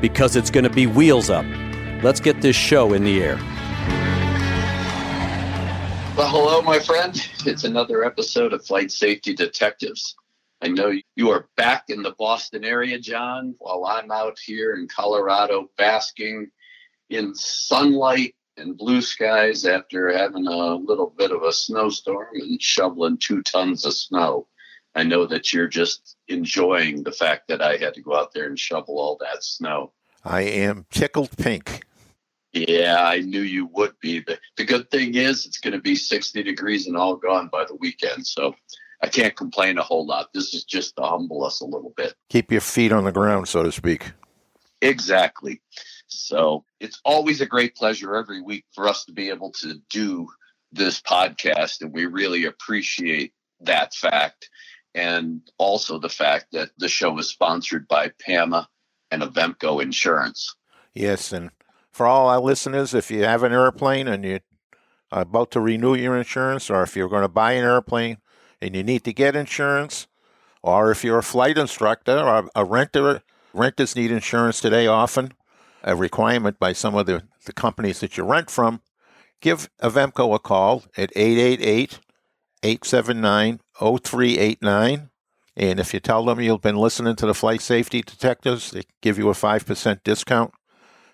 because it's going to be wheels up. Let's get this show in the air. Well, hello, my friend. It's another episode of Flight Safety Detectives. I know you are back in the Boston area, John, while I'm out here in Colorado basking in sunlight and blue skies after having a little bit of a snowstorm and shoveling two tons of snow. I know that you're just enjoying the fact that I had to go out there and shovel all that snow. I am tickled pink. Yeah, I knew you would be. The, the good thing is it's going to be 60 degrees and all gone by the weekend. So I can't complain a whole lot. This is just to humble us a little bit. Keep your feet on the ground, so to speak. Exactly. So it's always a great pleasure every week for us to be able to do this podcast. And we really appreciate that fact. And also the fact that the show is sponsored by PAMA and Avemco Insurance. Yes. And for all our listeners, if you have an airplane and you're about to renew your insurance, or if you're going to buy an airplane, and you need to get insurance, or if you're a flight instructor or a renter, renters need insurance today often, a requirement by some of the, the companies that you rent from, give Avemco a call at 888 879 0389. And if you tell them you've been listening to the flight safety detectives, they give you a 5% discount.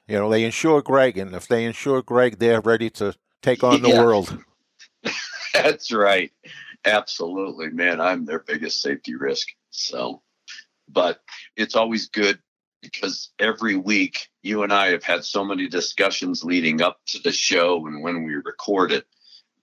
You know, they insure Greg, and if they insure Greg, they're ready to take on the yeah. world. That's right. Absolutely, man. I'm their biggest safety risk. So, but it's always good because every week you and I have had so many discussions leading up to the show and when we record it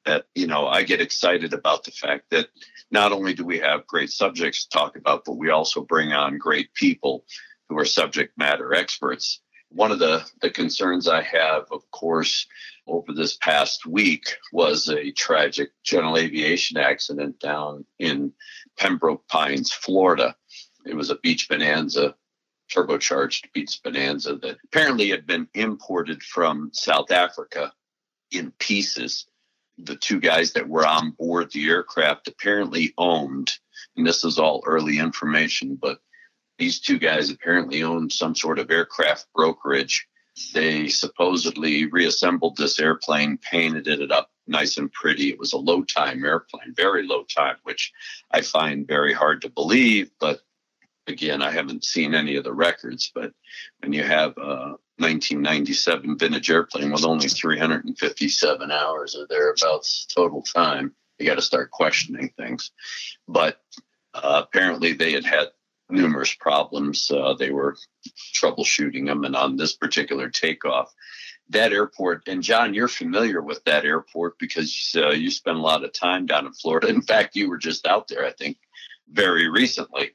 that, you know, I get excited about the fact that not only do we have great subjects to talk about, but we also bring on great people who are subject matter experts. One of the, the concerns I have, of course, over this past week was a tragic general aviation accident down in Pembroke Pines, Florida. It was a Beech bonanza, turbocharged Beech bonanza that apparently had been imported from South Africa in pieces. The two guys that were on board the aircraft apparently owned, and this is all early information, but these two guys apparently owned some sort of aircraft brokerage they supposedly reassembled this airplane, painted it up nice and pretty. It was a low time airplane, very low time, which I find very hard to believe. But again, I haven't seen any of the records. But when you have a 1997 vintage airplane with only 357 hours or thereabouts total time, you got to start questioning things. But uh, apparently, they had had numerous problems. Uh, they were troubleshooting them, and on this particular takeoff, that airport, and John, you're familiar with that airport because uh, you spent a lot of time down in Florida. In fact, you were just out there, I think, very recently.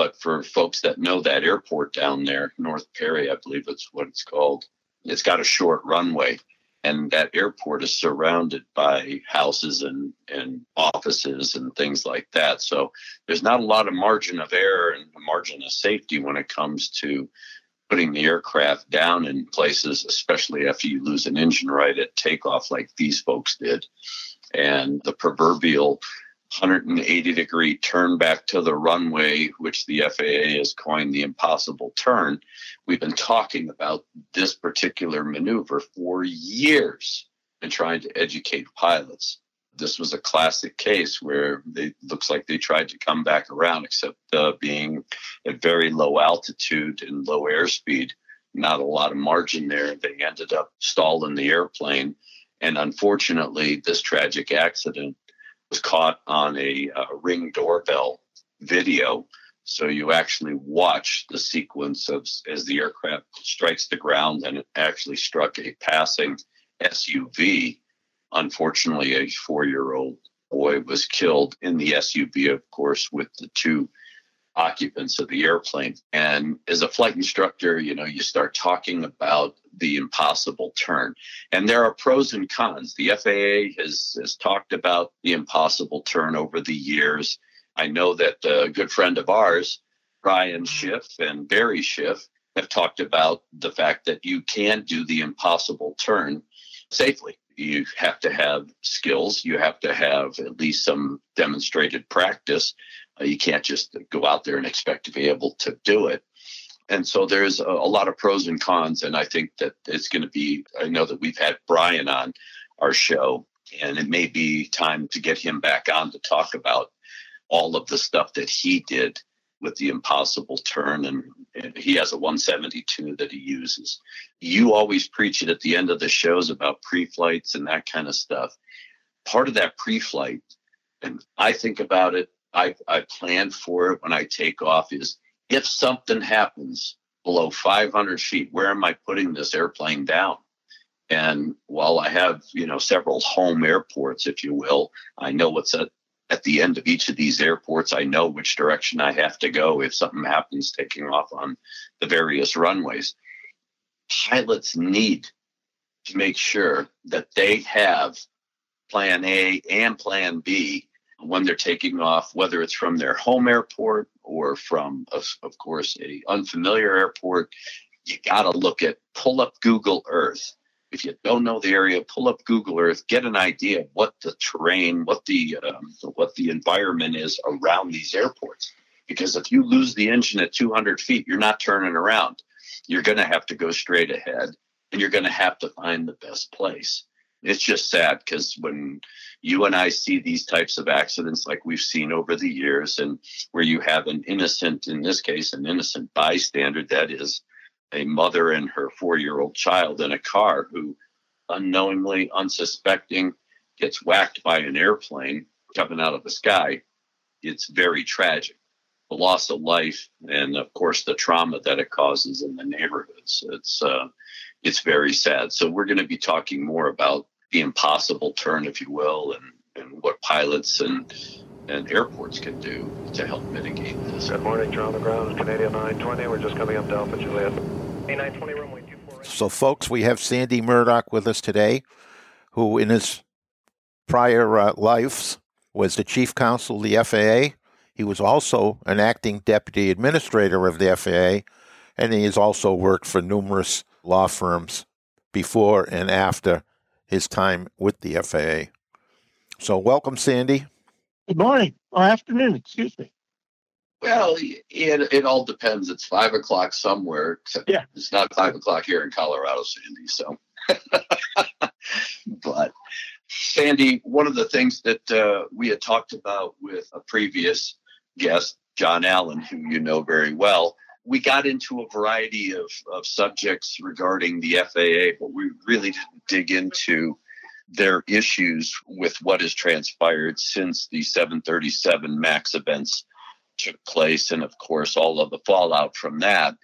But for folks that know that airport down there, North Perry, I believe it's what it's called, it's got a short runway and that airport is surrounded by houses and, and offices and things like that. So there's not a lot of margin of error and margin of safety when it comes to putting the aircraft down in places, especially after you lose an engine right at takeoff, like these folks did. And the proverbial 180 degree turn back to the runway, which the FAA has coined the impossible turn. We've been talking about this particular maneuver for years and trying to educate pilots. This was a classic case where it looks like they tried to come back around, except uh, being at very low altitude and low airspeed, not a lot of margin there. They ended up stalling the airplane. And unfortunately, this tragic accident was caught on a uh, ring doorbell video. So you actually watch the sequence of as the aircraft strikes the ground and it actually struck a passing SUV. Unfortunately, a four year old boy was killed in the SUV, of course, with the two occupants of the airplane. And as a flight instructor, you know, you start talking about the impossible turn. And there are pros and cons. The FAA has, has talked about the impossible turn over the years. I know that a good friend of ours, Brian Schiff and Barry Schiff, have talked about the fact that you can do the impossible turn safely. You have to have skills, you have to have at least some demonstrated practice. Uh, you can't just go out there and expect to be able to do it. And so there's a, a lot of pros and cons. And I think that it's going to be, I know that we've had Brian on our show, and it may be time to get him back on to talk about all of the stuff that he did with the impossible turn and, and, he has a 172 that he uses you always preach it at the end of the shows about pre-flights and that kind of stuff part of that pre-flight and i think about it I, I plan for it when I take off is if something happens below 500 feet, where am I putting this airplane down? And while I have, you know, several home airports, if you will, I know what's at, at the end of each of these airports. I know which direction I have to go if something happens taking off on the various runways. Pilots need to make sure that they have plan A and plan B when they're taking off, whether it's from their home airport or from, of course, a unfamiliar airport, you got to look at pull up Google Earth. If you don't know the area, pull up Google Earth, get an idea of what the terrain, what the um, what the environment is around these airports. Because if you lose the engine at 200 feet, you're not turning around. You're going to have to go straight ahead, and you're going to have to find the best place it's just sad because when you and I see these types of accidents like we've seen over the years, and where you have an innocent, in this case, an innocent bystander, that is a mother and her four year old child in a car who unknowingly, unsuspecting, gets whacked by an airplane coming out of the sky, it's very tragic. The loss of life, and of course, the trauma that it causes in the neighborhoods. It's uh, it's very sad. So we're going to be talking more about the impossible turn, if you will, and, and what pilots and and airports can do to help mitigate this. Good morning, you're on the ground. Canadian 920. We're just coming up to Alpha Juliet. A920 runway 24. So, folks, we have Sandy Murdock with us today, who in his prior uh, lives was the chief counsel of the FAA. He was also an acting deputy administrator of the FAA, and he has also worked for numerous law firms before and after his time with the FAA. So, welcome, Sandy. Good morning or afternoon, excuse me. Well, it, it all depends. It's five o'clock somewhere. Yeah. It's not five o'clock here in Colorado, Sandy. So, but Sandy, one of the things that uh, we had talked about with a previous guest, John Allen, who you know very well, we got into a variety of, of subjects regarding the FAA, but we really didn't dig into their issues with what has transpired since the 737 MAX events took place, and of course, all of the fallout from that.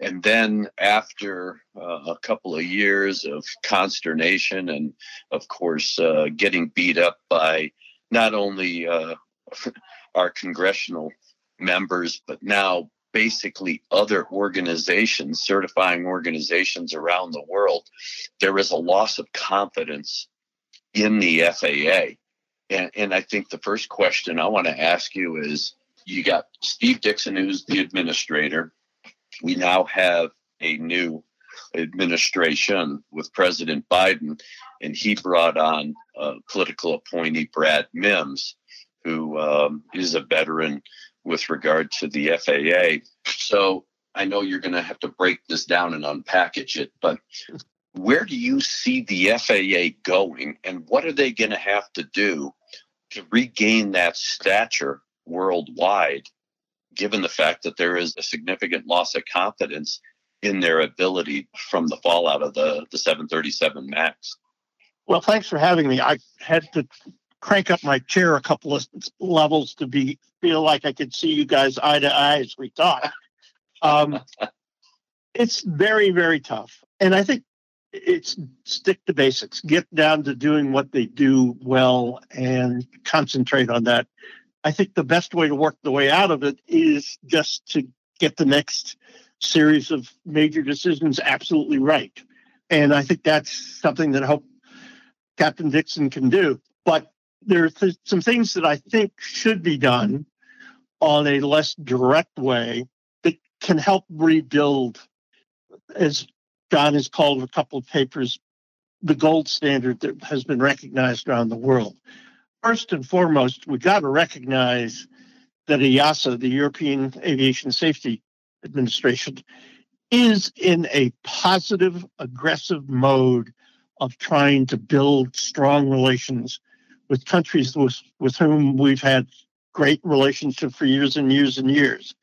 And then, after uh, a couple of years of consternation and, of course, uh, getting beat up by not only uh, our congressional members, but now basically other organizations, certifying organizations around the world, there is a loss of confidence in the FAA. And, and I think the first question I want to ask you is you got Steve Dickson, who's the administrator. We now have a new administration with President Biden, and he brought on political appointee, Brad Mims, who um, is a veteran with regard to the FAA. So I know you're going to have to break this down and unpackage it, but where do you see the FAA going and what are they going to have to do to regain that stature worldwide, given the fact that there is a significant loss of confidence in their ability from the fallout of the, the 737 MAX. Well, thanks for having me. I had to crank up my chair a couple of levels to be feel like I could see you guys eye to eye as we talk. Um, it's very, very tough. And I think it's stick to basics, get down to doing what they do well and concentrate on that. I think the best way to work the way out of it is just to get the next series of major decisions absolutely right. And I think that's something that I hope Captain Dickson can do. But there are th- some things that I think should be done on a less direct way that can help rebuild, as John has called a couple of papers, the gold standard that has been recognized around the world. First and foremost, we've got to recognize that EASA, the European Aviation Safety Administration, is in a positive, aggressive mode of trying to build strong relations with countries with, with whom we've had great relationship for years and years and years.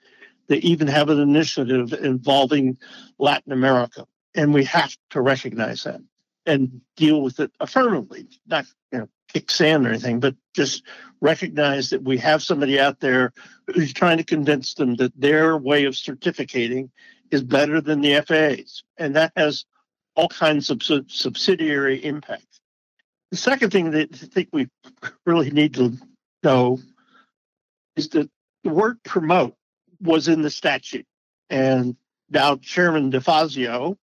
They even have an initiative involving Latin America, and we have to recognize that and deal with it affirmatively, not you know kick sand or anything, but just recognize that we have somebody out there who's trying to convince them that their way of certificating is better than the FAA's, and that has all kinds of subsidiary impacts. The second thing that I think we really need to know is that the word promote was in the statute. And now Chairman DeFazio,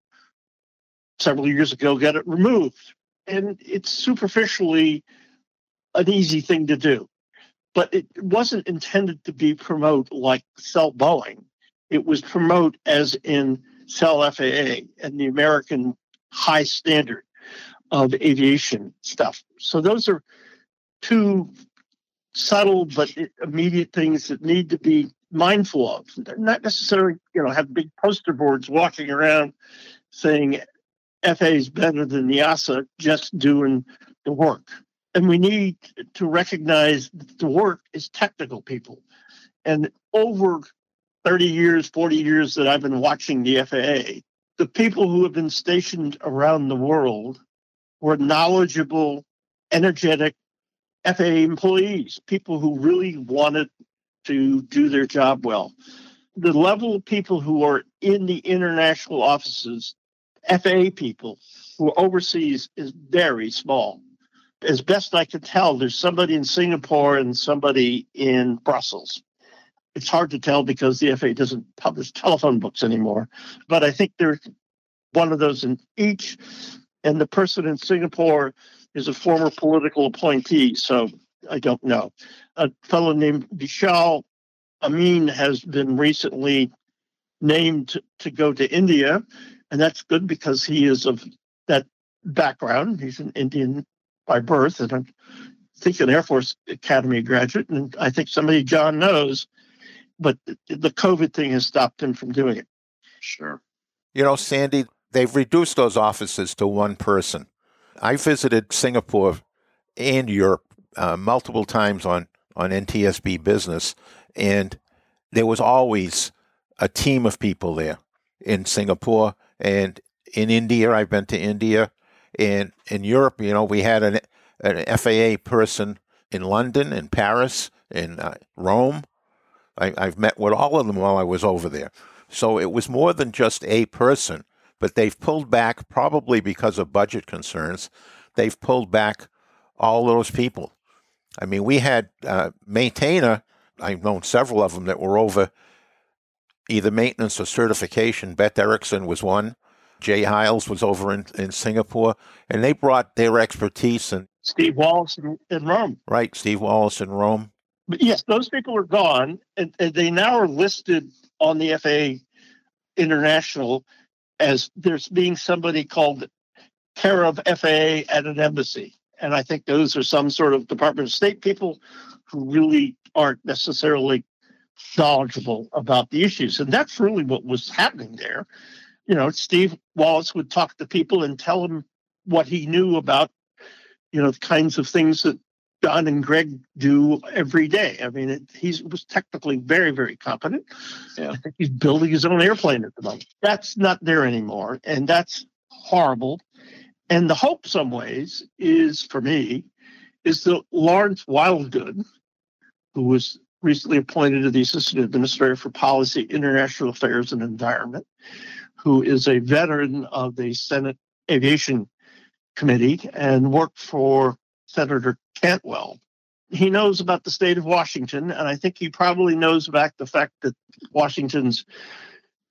several years ago, got it removed. And it's superficially an easy thing to do. But it wasn't intended to be promote like sell Boeing. It was promote as in sell FAA and the American high standard of aviation stuff. So those are two subtle but immediate things that need to be mindful of. They're not necessarily, you know, have big poster boards walking around saying FA is better than EASA just doing the work. And we need to recognize that the work is technical people. And over 30 years, 40 years that I've been watching the FAA, the people who have been stationed around the world were knowledgeable, energetic FAA employees, people who really wanted to do their job well. The level of people who are in the international offices, FAA people who are overseas, is very small. As best I can tell, there's somebody in Singapore and somebody in Brussels. It's hard to tell because the FAA doesn't publish telephone books anymore, but I think there's one of those in each. And the person in Singapore is a former political appointee, so I don't know. A fellow named Vishal Amin has been recently named to go to India, and that's good because he is of that background. He's an Indian by birth, and I think an Air Force Academy graduate, and I think somebody John knows, but the COVID thing has stopped him from doing it. Sure. You know, Sandy, they've reduced those offices to one person. I visited Singapore and Europe uh, multiple times on, on NTSB business, and there was always a team of people there in Singapore and in India. I've been to India, and in Europe, you know, we had an, an FAA person in London, in Paris, in uh, Rome. I, I've met with all of them while I was over there. So it was more than just a person but they've pulled back probably because of budget concerns. They've pulled back all those people. I mean, we had uh, maintainer. I've known several of them that were over either maintenance or certification. Beth Erickson was one. Jay Hiles was over in, in Singapore, and they brought their expertise and Steve Wallace in, in Rome. Right, Steve Wallace in Rome. But yes, those people are gone, and, and they now are listed on the FAA International as there's being somebody called care of FAA at an embassy. And I think those are some sort of Department of State people who really aren't necessarily knowledgeable about the issues. And that's really what was happening there. You know, Steve Wallace would talk to people and tell them what he knew about, you know, the kinds of things that John and Greg do every day. I mean, it, he was technically very, very competent. Yeah. He's building his own airplane at the moment. That's not there anymore, and that's horrible. And the hope, some ways, is for me, is that Laurence Wildgoose, who was recently appointed to the Assistant Administrator for Policy, International Affairs, and Environment, who is a veteran of the Senate Aviation Committee and worked for Senator Cantwell. He knows about the state of Washington, and I think he probably knows about the fact that Washington's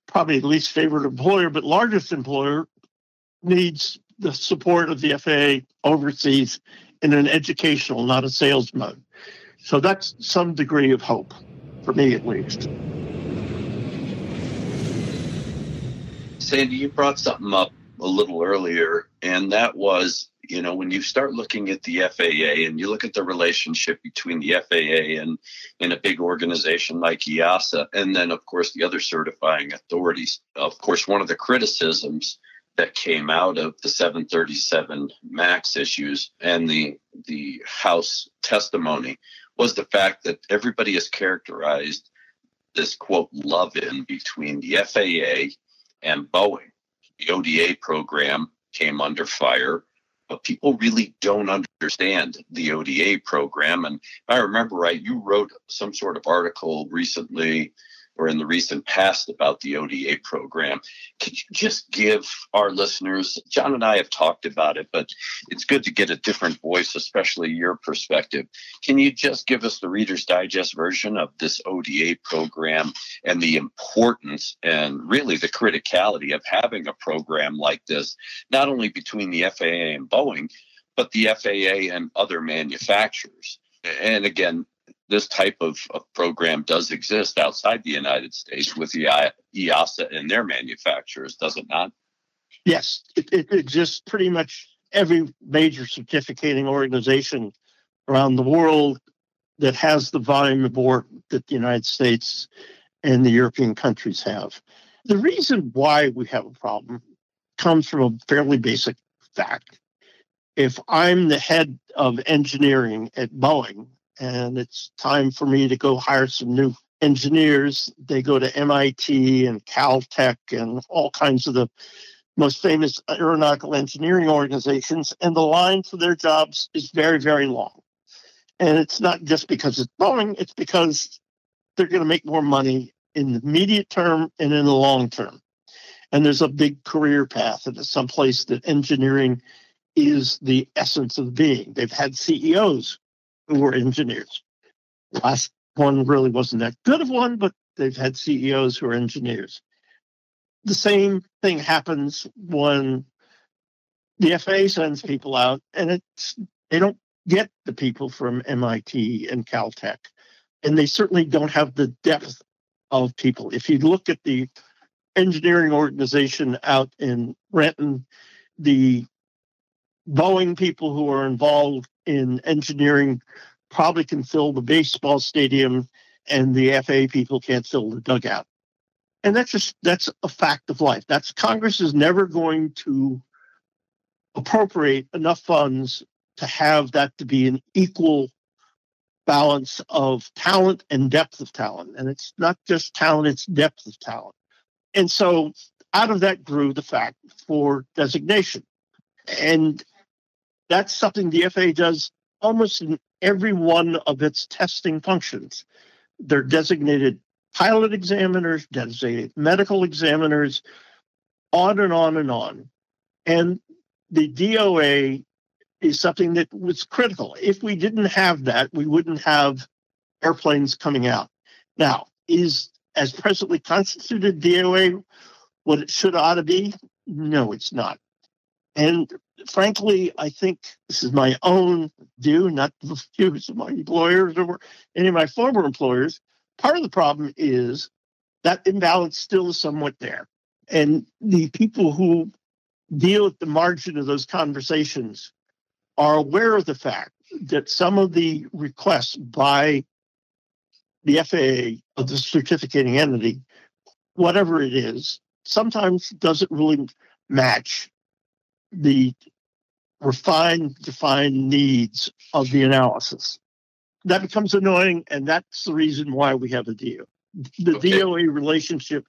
probably least favored employer, but largest employer needs the support of the FAA overseas in an educational, not a sales mode. So that's some degree of hope, for me at least. Sandy, you brought something up a little earlier, and that was, you know, when you start looking at the FAA and you look at the relationship between the FAA and, and a big organization like EASA, and then, of course, the other certifying authorities. Of course, one of the criticisms that came out of the 737 MAX issues and the the House testimony was the fact that everybody has characterized this quote love in between the FAA and Boeing. The ODA program came under fire, but people really don't understand the ODA program. And if I remember right, you wrote some sort of article recently or in the recent past about the ODA program. Could you just give our listeners, John and I have talked about it, but it's good to get a different voice, especially your perspective. Can you just give us the Reader's Digest version of this ODA program and the importance and really the criticality of having a program like this, not only between the FAA and Boeing, but the FAA and other manufacturers? And again, this type of, of, program does exist outside the United States with the EASA and their manufacturers, does it not? Yes, it, it exists pretty much every major certificating organization around the world that has the volume of work that the United States and the European countries have. The reason why we have a problem comes from a fairly basic fact. If I'm the head of engineering at Boeing, and it's time for me to go hire some new engineers. They go to MIT and Caltech and all kinds of the most famous aeronautical engineering organizations, and the line for their jobs is very, very long. And it's not just because it's Boeing, it's because they're going to make more money in the immediate term and in the long term. And there's a big career path, and it's someplace that engineering is the essence of being. They've had CEOs who were engineers. Last one really wasn't that good of one, but they've had CEOs who are engineers. The same thing happens when the FAA sends people out, and it's they don't get the people from MIT and Caltech, and they certainly don't have the depth of people. If you look at the engineering organization out in Renton, the Boeing people who are involved in engineering probably can fill the baseball stadium and the FAA people can't fill the dugout. And that's just that's a fact of life. That's Congress is never going to appropriate enough funds to have that to be an equal balance of talent and depth of talent. And it's not just talent, it's depth of talent. And so out of that grew the fact for designation. And that's something the FAA does almost in every one of its testing functions. They're designated pilot examiners, designated medical examiners, on and on and on. And the DOA is something that was critical. If we didn't have that, we wouldn't have airplanes coming out. Now, is as presently constituted DOA what it should ought to be? No, it's not. And frankly, I think this is my own view, not the views of my employers or any of my former employers. Part of the problem is that imbalance still is somewhat there. And the people who deal at the margin of those conversations are aware of the fact that some of the requests by the FAA of the certificating entity, whatever it is, sometimes doesn't really match the refined, defined needs of the analysis. That becomes annoying, and that's the reason why we have a DO. The Okay. DOE relationship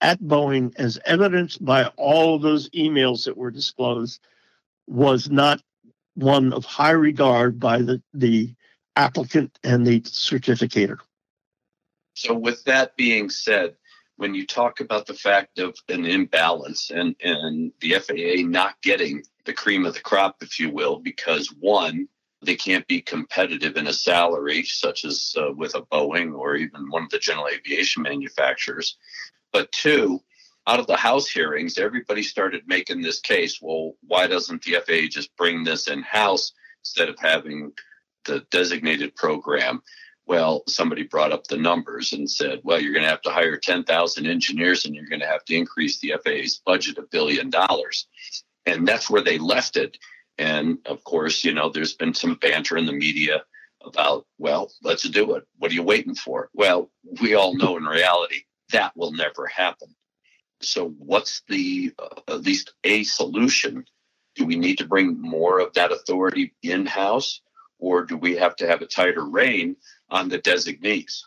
at Boeing, as evidenced by all of those emails that were disclosed, was not one of high regard by the, the applicant and the certificator. So, with that being said, when you talk about the fact of an imbalance and, and the FAA not getting the cream of the crop, if you will, because one, they can't be competitive in a salary, such as uh, with a Boeing or even one of the general aviation manufacturers. But two, out of the House hearings, everybody started making this case. Well, why doesn't the FAA just bring this in house instead of having the designated program? Well, somebody brought up the numbers and said, well, you're going to have to hire 10,000 engineers and you're going to have to increase the FAA's budget a billion dollars. And that's where they left it. And of course, you know, there's been some banter in the media about, well, let's do it. What are you waiting for? Well, we all know in reality that will never happen. So, what's the uh, at least a solution? Do we need to bring more of that authority in house, or do we have to have a tighter rein on the designees?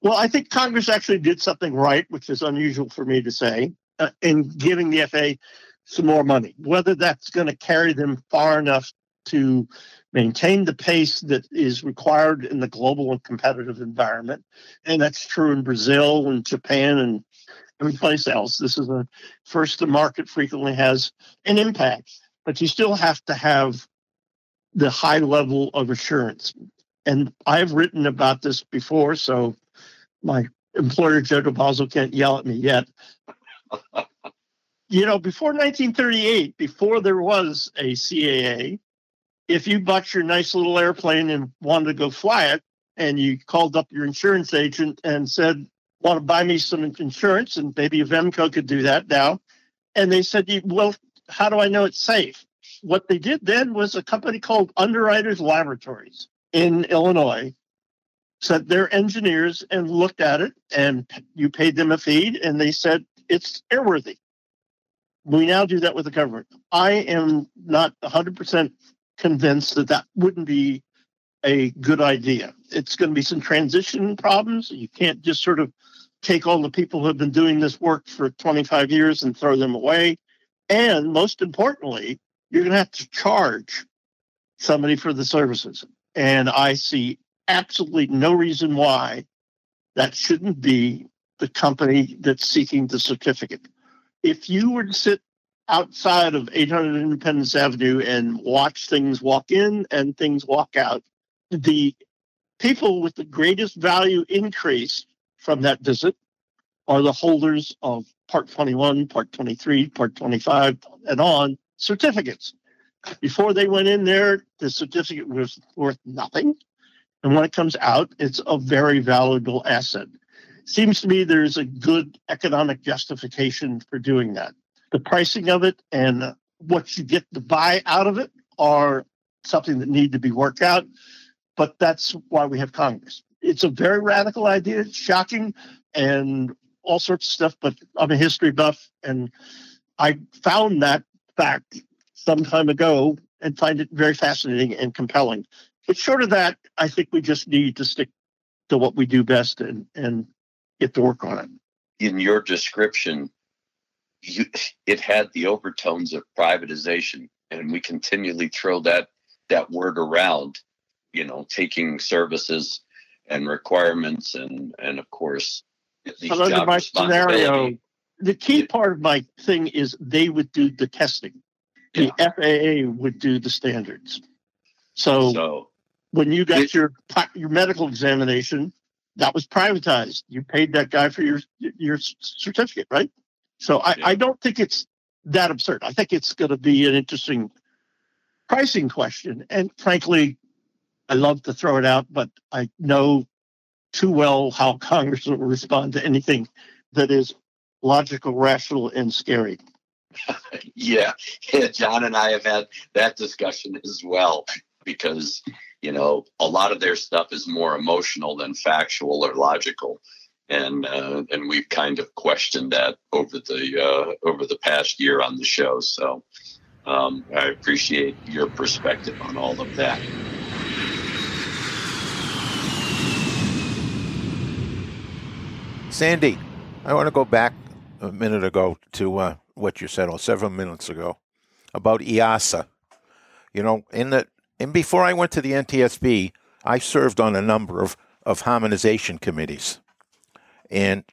Well, I think Congress actually did something right, which is unusual for me to say, uh, in giving the FAA some more money. Whether that's going to carry them far enough to maintain the pace that is required in the global and competitive environment, and that's true in Brazil and Japan and every place else. This is a first the market frequently has an impact, but you still have to have the high level of assurance. And I've written about this before, so my employer, Joe Del Balzo, can't yell at me yet. you know, before 1938, before there was a CAA, if you bought your nice little airplane and wanted to go fly it, and you called up your insurance agent and said, "Want to buy me some insurance?" and maybe Avemco could do that now, and they said, "Well, how do I know it's safe?" What they did then was a company called Underwriters Laboratories in Illinois sent their engineers and looked at it, and you paid them a fee, and they said it's airworthy. We now do that with the government. I am not 100% convinced that that wouldn't be a good idea. It's going to be some transition problems. You can't just sort of take all the people who have been doing this work for 25 years and throw them away. And most importantly, you're going to have to charge somebody for the services. And I see absolutely no reason why that shouldn't be the company that's seeking the certificate. If you were to sit outside of 800 Independence Avenue and watch things walk in and things walk out, the people with the greatest value increase from that visit are the holders of Part 21, Part 23, Part 25, and on certificates. Before they went in there, the certificate was worth nothing. And when it comes out, it's a very valuable asset. Seems to me there's a good economic justification for doing that. The pricing of it and what you get to buy out of it are something that need to be worked out. But that's why we have Congress. It's a very radical idea, it's shocking, and all sorts of stuff. But I'm a history buff, and I found that fact some time ago and find it very fascinating and compelling. But short of that, I think we just need to stick to what we do best and, and get to work on it. In your description, you, it had the overtones of privatization, and we continually throw that that word around. You know, taking services and requirements, and and of course, these But under job my scenario, the key part of my thing is they would do the testing. The FAA would do the standards. So, So when you got It- your your medical examination, that was privatized. You paid that guy for your your certificate, right? So I, Yeah. I don't think it's that absurd. I think it's going to be an interesting pricing question. And frankly, I love to throw it out, but I know too well how Congress will respond to anything that is logical, rational, and scary. yeah, yeah, John and I have had that discussion as well because you know a lot of their stuff is more emotional than factual or logical, and uh, and we've kind of questioned that over the uh, over the past year on the show. So um, I appreciate your perspective on all of that. Sandy, I want to go back a minute ago to uh, what you said, or several minutes ago, about EASA. You know, in the and before I went to the NTSB, I served on a number of, of harmonization committees, and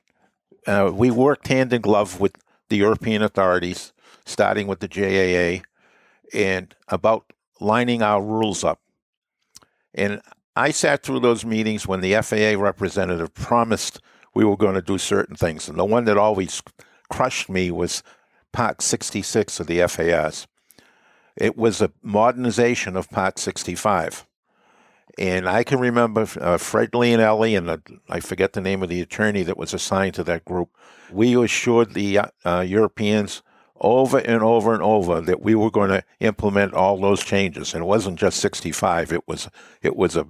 uh, we worked hand in glove with the European authorities, starting with the JAA, and about lining our rules up. And I sat through those meetings when the FAA representative promised we were going to do certain things. And the one that always crushed me was Part 66 of the FAS. It was a modernization of Part 65. And I can remember uh, Fred Leonelli and the, I forget the name of the attorney that was assigned to that group. We assured the uh, Europeans over and over and over that we were going to implement all those changes. And it wasn't just 65; it was it was a,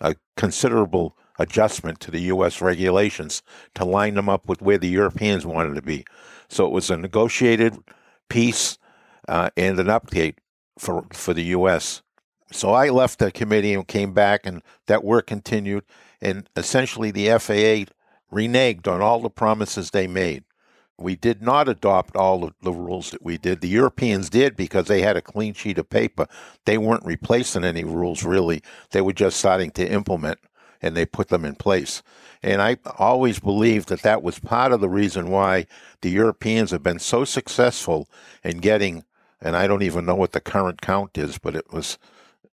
a considerable adjustment to the U.S. regulations to line them up with where the Europeans wanted to be. So it was a negotiated peace uh, and an update for for the U.S. So I left the committee and came back, and that work continued. And essentially, the FAA reneged on all the promises they made. We did not adopt all the rules that we did. The Europeans did because they had a clean sheet of paper. They weren't replacing any rules, really. They were just starting to implement and they put them in place. And I always believed that that was part of the reason why the Europeans have been so successful in getting, and I don't even know what the current count is, but it was,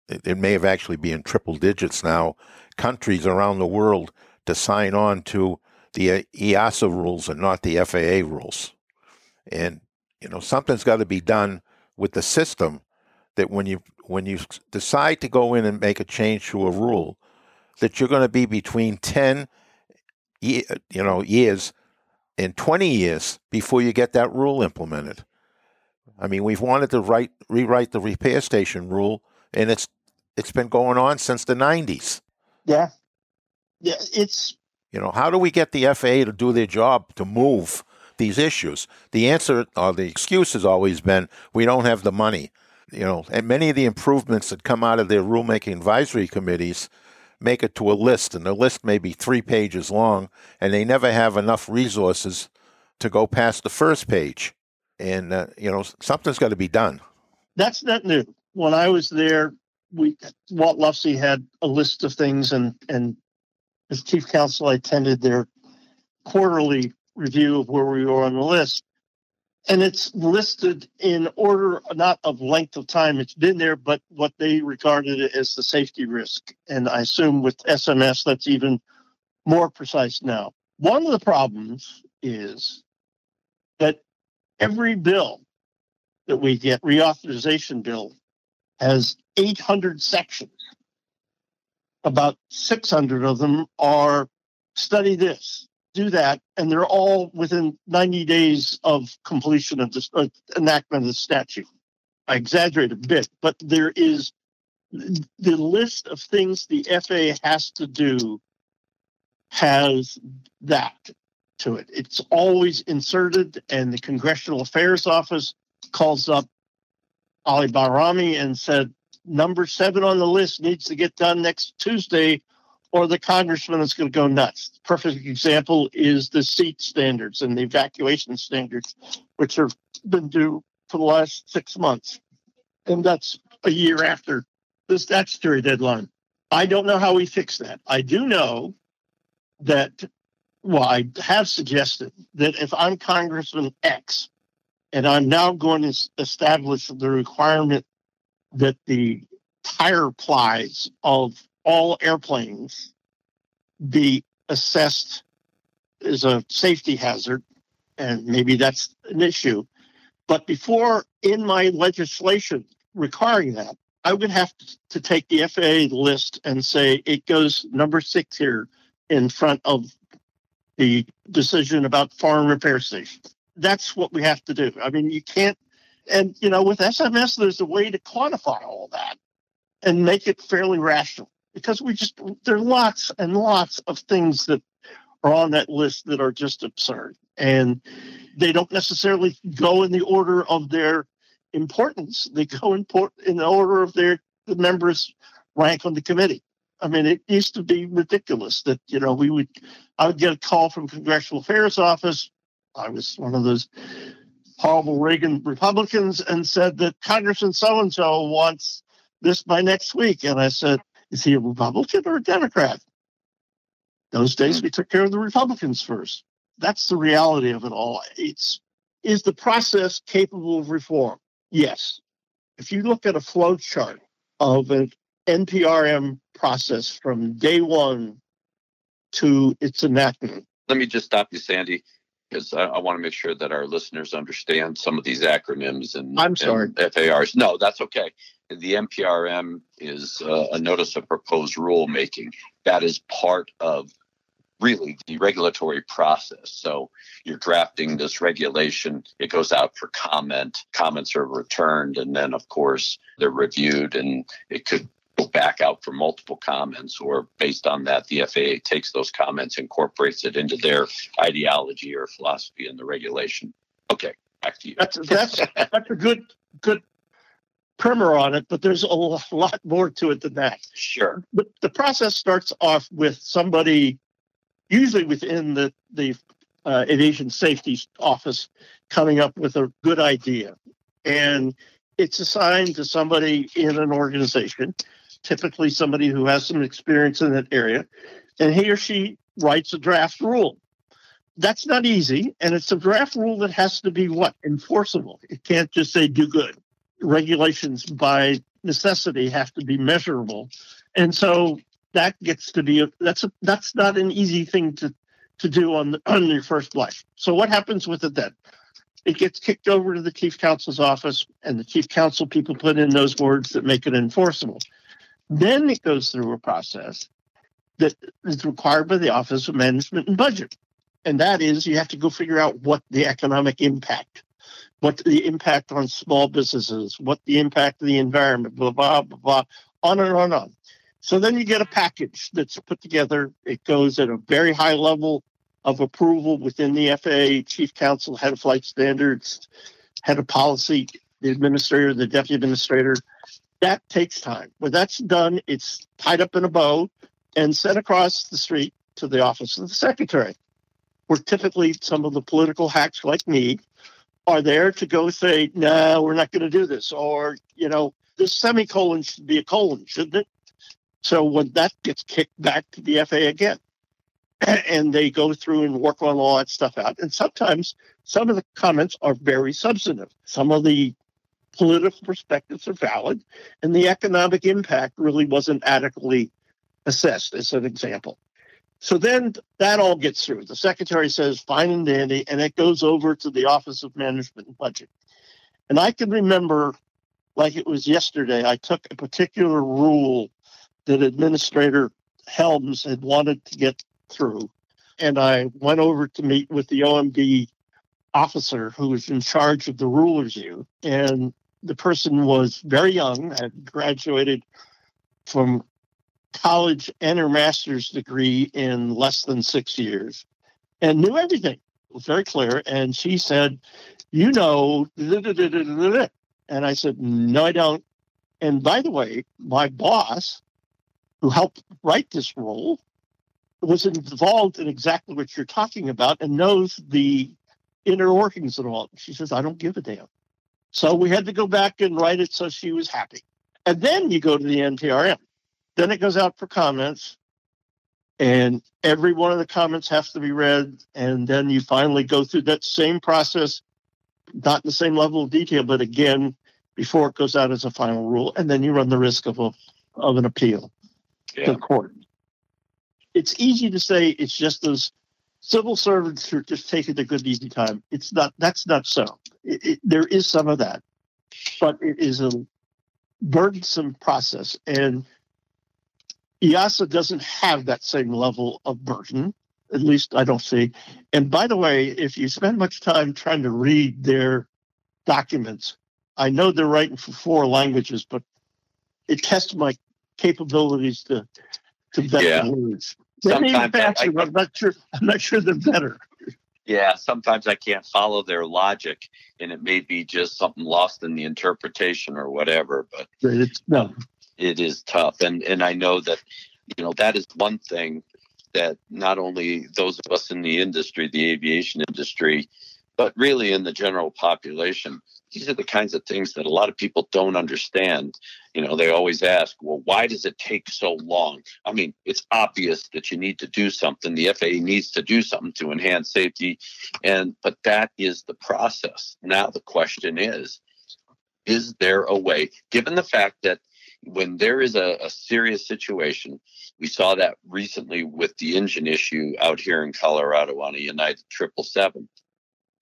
it may have actually been triple digits now, countries around the world to sign on to the uh, EASA rules and not the FAA rules. And, you know, something's got to be done with the system that when you when you decide to go in and make a change to a rule, that you're going to be between 10 you know years and 20 years before you get that rule implemented. I mean, we've wanted to write rewrite the repair station rule and it's it's been going on since the 90s. Yeah. Yeah, it's you know, how do we get the FAA to do their job to move these issues? The answer or the excuse has always been we don't have the money. You know, and many of the improvements that come out of their rulemaking advisory committees make it to a list, and the list may be three pages long, and they never have enough resources to go past the first page. And uh, you know, something's got to be done. That's not new. When I was there, we Walt Luffsey had a list of things, and and as chief counsel, I attended their quarterly review of where we were on the list and it's listed in order not of length of time it's been there but what they regarded as the safety risk. And i assume with sms that's even more precise now. One of the problems is that every bill that we get reauthorization bill has 800 sections. About 600 of them are study this do that, and they're all within 90 days of completion of the uh, enactment of the statute. I exaggerate a bit, but there is the list of things the FAA has to do has that to it. It's always inserted, and the Congressional Affairs Office calls up Ali Bahrami and said, Number seven on the list needs to get done next Tuesday or the congressman is going to go nuts. Perfect example is the seat standards and the evacuation standards, which have been due for the last six months. And that's a year after the statutory deadline. I don't know how we fix that. I do know that, well, I have suggested that if I'm Congressman X and I'm now going to establish the requirement that the tire plies of all airplanes be assessed as a safety hazard, and maybe that's an issue. But before in my legislation requiring that, I would have to, take the FAA list and say it goes number six here in front of the decision about foreign repair stations. That's what we have to do. I mean, you can't, and you know, with SMS, there's a way to quantify all that and make it fairly rational because we just there are lots and lots of things that are on that list that are just absurd and they don't necessarily go in the order of their importance, they go in, in the order of their the members' rank on the committee. I mean, it used to be ridiculous that you know we would I would get a call from Congressional Affairs Office. I was one of those horrible Reagan Republicans and said that Congressman so and so wants this by next week. And I said, is he a Republican or a Democrat? Those days we took care of the Republicans first. That's the reality of it all. It's is the process capable of reform? Yes. If you look at a flow chart of an NPRM process from day one to its enactment. Let me just stop you, Sandy, because I, I want to make sure that our listeners understand some of these acronyms and, I'm sorry. and FARs. No, that's okay. The NPRM is uh, a notice of proposed rulemaking. That is part of really the regulatory process. So you're drafting this regulation, it goes out for comment, comments are returned, and then, of course, they're reviewed and it could go back out for multiple comments, or based on that, the FAA takes those comments, incorporates it into their ideology or philosophy in the regulation. Okay, back to you. That's that's that's a good good primer on it, but there's a lot more to it than that. Sure. But the process starts off with somebody, usually within the the uh, aviation safety office, coming up with a good idea, and it's assigned to somebody in an organization typically somebody who has some experience in that area, and he or she writes a draft rule. That's not easy, and it's a draft rule that has to be what? Enforceable. It can't just say do good. Regulations by necessity have to be measurable. And so that gets to be that's a, that's not an easy thing to to do on the, on your first blush. So what happens with it then? It gets kicked over to the chief counsel's office, and the chief counsel people put in those words that make it enforceable. Then it goes through a process that is required by the Office of Management and Budget. And that is you have to go figure out what the economic impact, what the impact on small businesses, what the impact of the environment, blah, blah, blah, blah, on and on and on. So then you get a package that's put together. It goes at a very high level of approval within the FAA, chief counsel, head of flight standards, head of policy, the administrator, the deputy administrator, that takes time. When that's done, it's tied up in a bow and sent across the street to the office of the secretary, where typically some of the political hacks like me are there to go say, no, we're not going to do this. Or, you know, this semicolon should be a colon, shouldn't it? So when that gets kicked back to the FAA again, and they go through and work on all that stuff out. And sometimes some of the comments are very substantive. Some of the political perspectives are valid, and the economic impact really wasn't adequately assessed, as an example. So then that all gets through. The secretary says, fine and dandy, and it goes over to the Office of Management and Budget. And I can remember, like it was yesterday, I took a particular rule that Administrator Helms had wanted to get through. And I went over to meet with the OMB officer who was in charge of the rule review. And the person was very young, had graduated from college and her master's degree in less than six years and knew everything. It was very clear. And she said, You know, and I said, No, I don't. And by the way, my boss, who helped write this role, was involved in exactly what you're talking about and knows the inner workings of all. She says, I don't give a damn. So we had to go back and write it so she was happy. And then you go to the NPRM. Then it goes out for comments. And every one of the comments has to be read. And then you finally go through that same process, not the same level of detail, but again, before it goes out as a final rule. And then you run the risk of, a, of an appeal yeah. to the court. It's easy to say it's just those civil servants who are just taking a good easy time. It's not. That's not so. It, it, there is some of that, but it is a burdensome process, and EASA doesn't have that same level of burden. At least I don't see. And by the way, if you spend much time trying to read their documents, I know they're writing for four languages, but it tests my capabilities to to vet yeah. the words. Sometimes faster, I, I, I'm not sure. I'm not sure they're better. yeah, sometimes I can't follow their logic, and it may be just something lost in the interpretation or whatever. But it's no, it is tough, and and I know that you know that is one thing that not only those of us in the industry, the aviation industry, but really in the general population, these are the kinds of things that a lot of people don't understand. You know, they always ask, well, why does it take so long? I mean, it's obvious that you need to do something. The FAA needs to do something to enhance safety. And, but that is the process. Now, the question is, is there a way, given the fact that when there is a, a serious situation, we saw that recently with the engine issue out here in Colorado on a United 777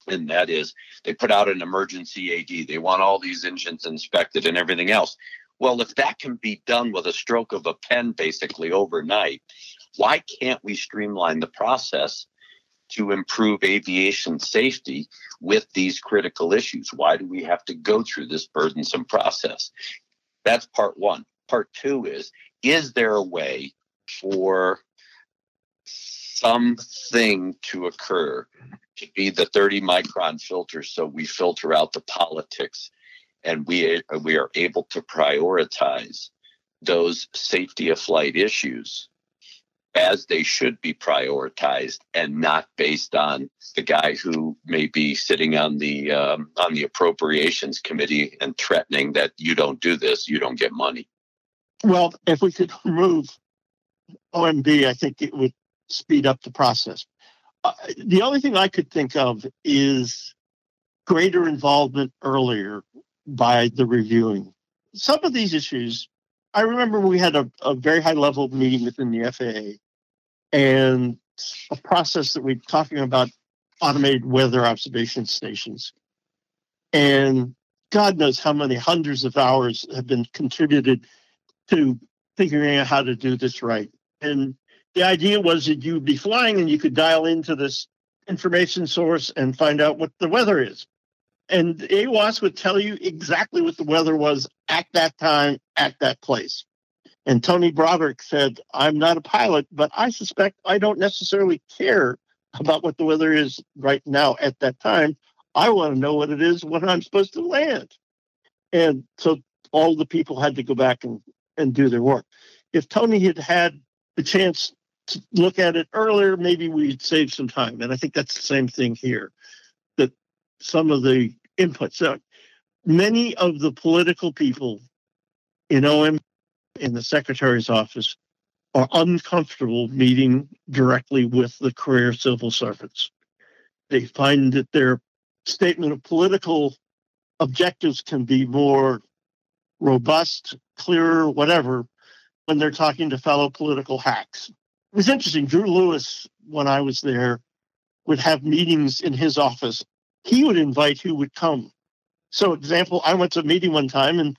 and that is they put out an emergency AD. They want all these engines inspected and everything else. Well, if that can be done with a stroke of a pen basically overnight, why can't we streamline the process to improve aviation safety with these critical issues? Why do we have to go through this burdensome process? That's part one. Part two is is there a way for something to occur to be the 30 micron filter so we filter out the politics and we we are able to prioritize those safety of flight issues as they should be prioritized and not based on the guy who may be sitting on the um, on the appropriations committee and threatening that you don't do this you don't get money well if we could remove omb i think it would speed up the process. Uh, the only thing I could think of is greater involvement earlier by the reviewing. Some of these issues, I remember we had a, a very high level meeting within the FAA and a process that we are talking about automated weather observation stations. And God knows how many hundreds of hours have been contributed to figuring out how to do this right. And the idea was that you would be flying and you could dial into this information source and find out what the weather is. And AWOS would tell you exactly what the weather was at that time, at that place. And Tony Broderick said, I'm not a pilot, but I suspect I don't necessarily care about what the weather is right now at that time. I want to know what it is when I'm supposed to land. And so all the people had to go back and, and do their work. If Tony had had the chance to look at it earlier, maybe we'd save some time. And I think that's the same thing here. That some of the inputs, so many of the political people in OM in the secretary's office are uncomfortable meeting directly with the career civil servants. They find that their statement of political objectives can be more robust, clearer, whatever, when they're talking to fellow political hacks it was interesting. Drew Lewis, when I was there, would have meetings in his office. He would invite who would come. So, example, I went to a meeting one time and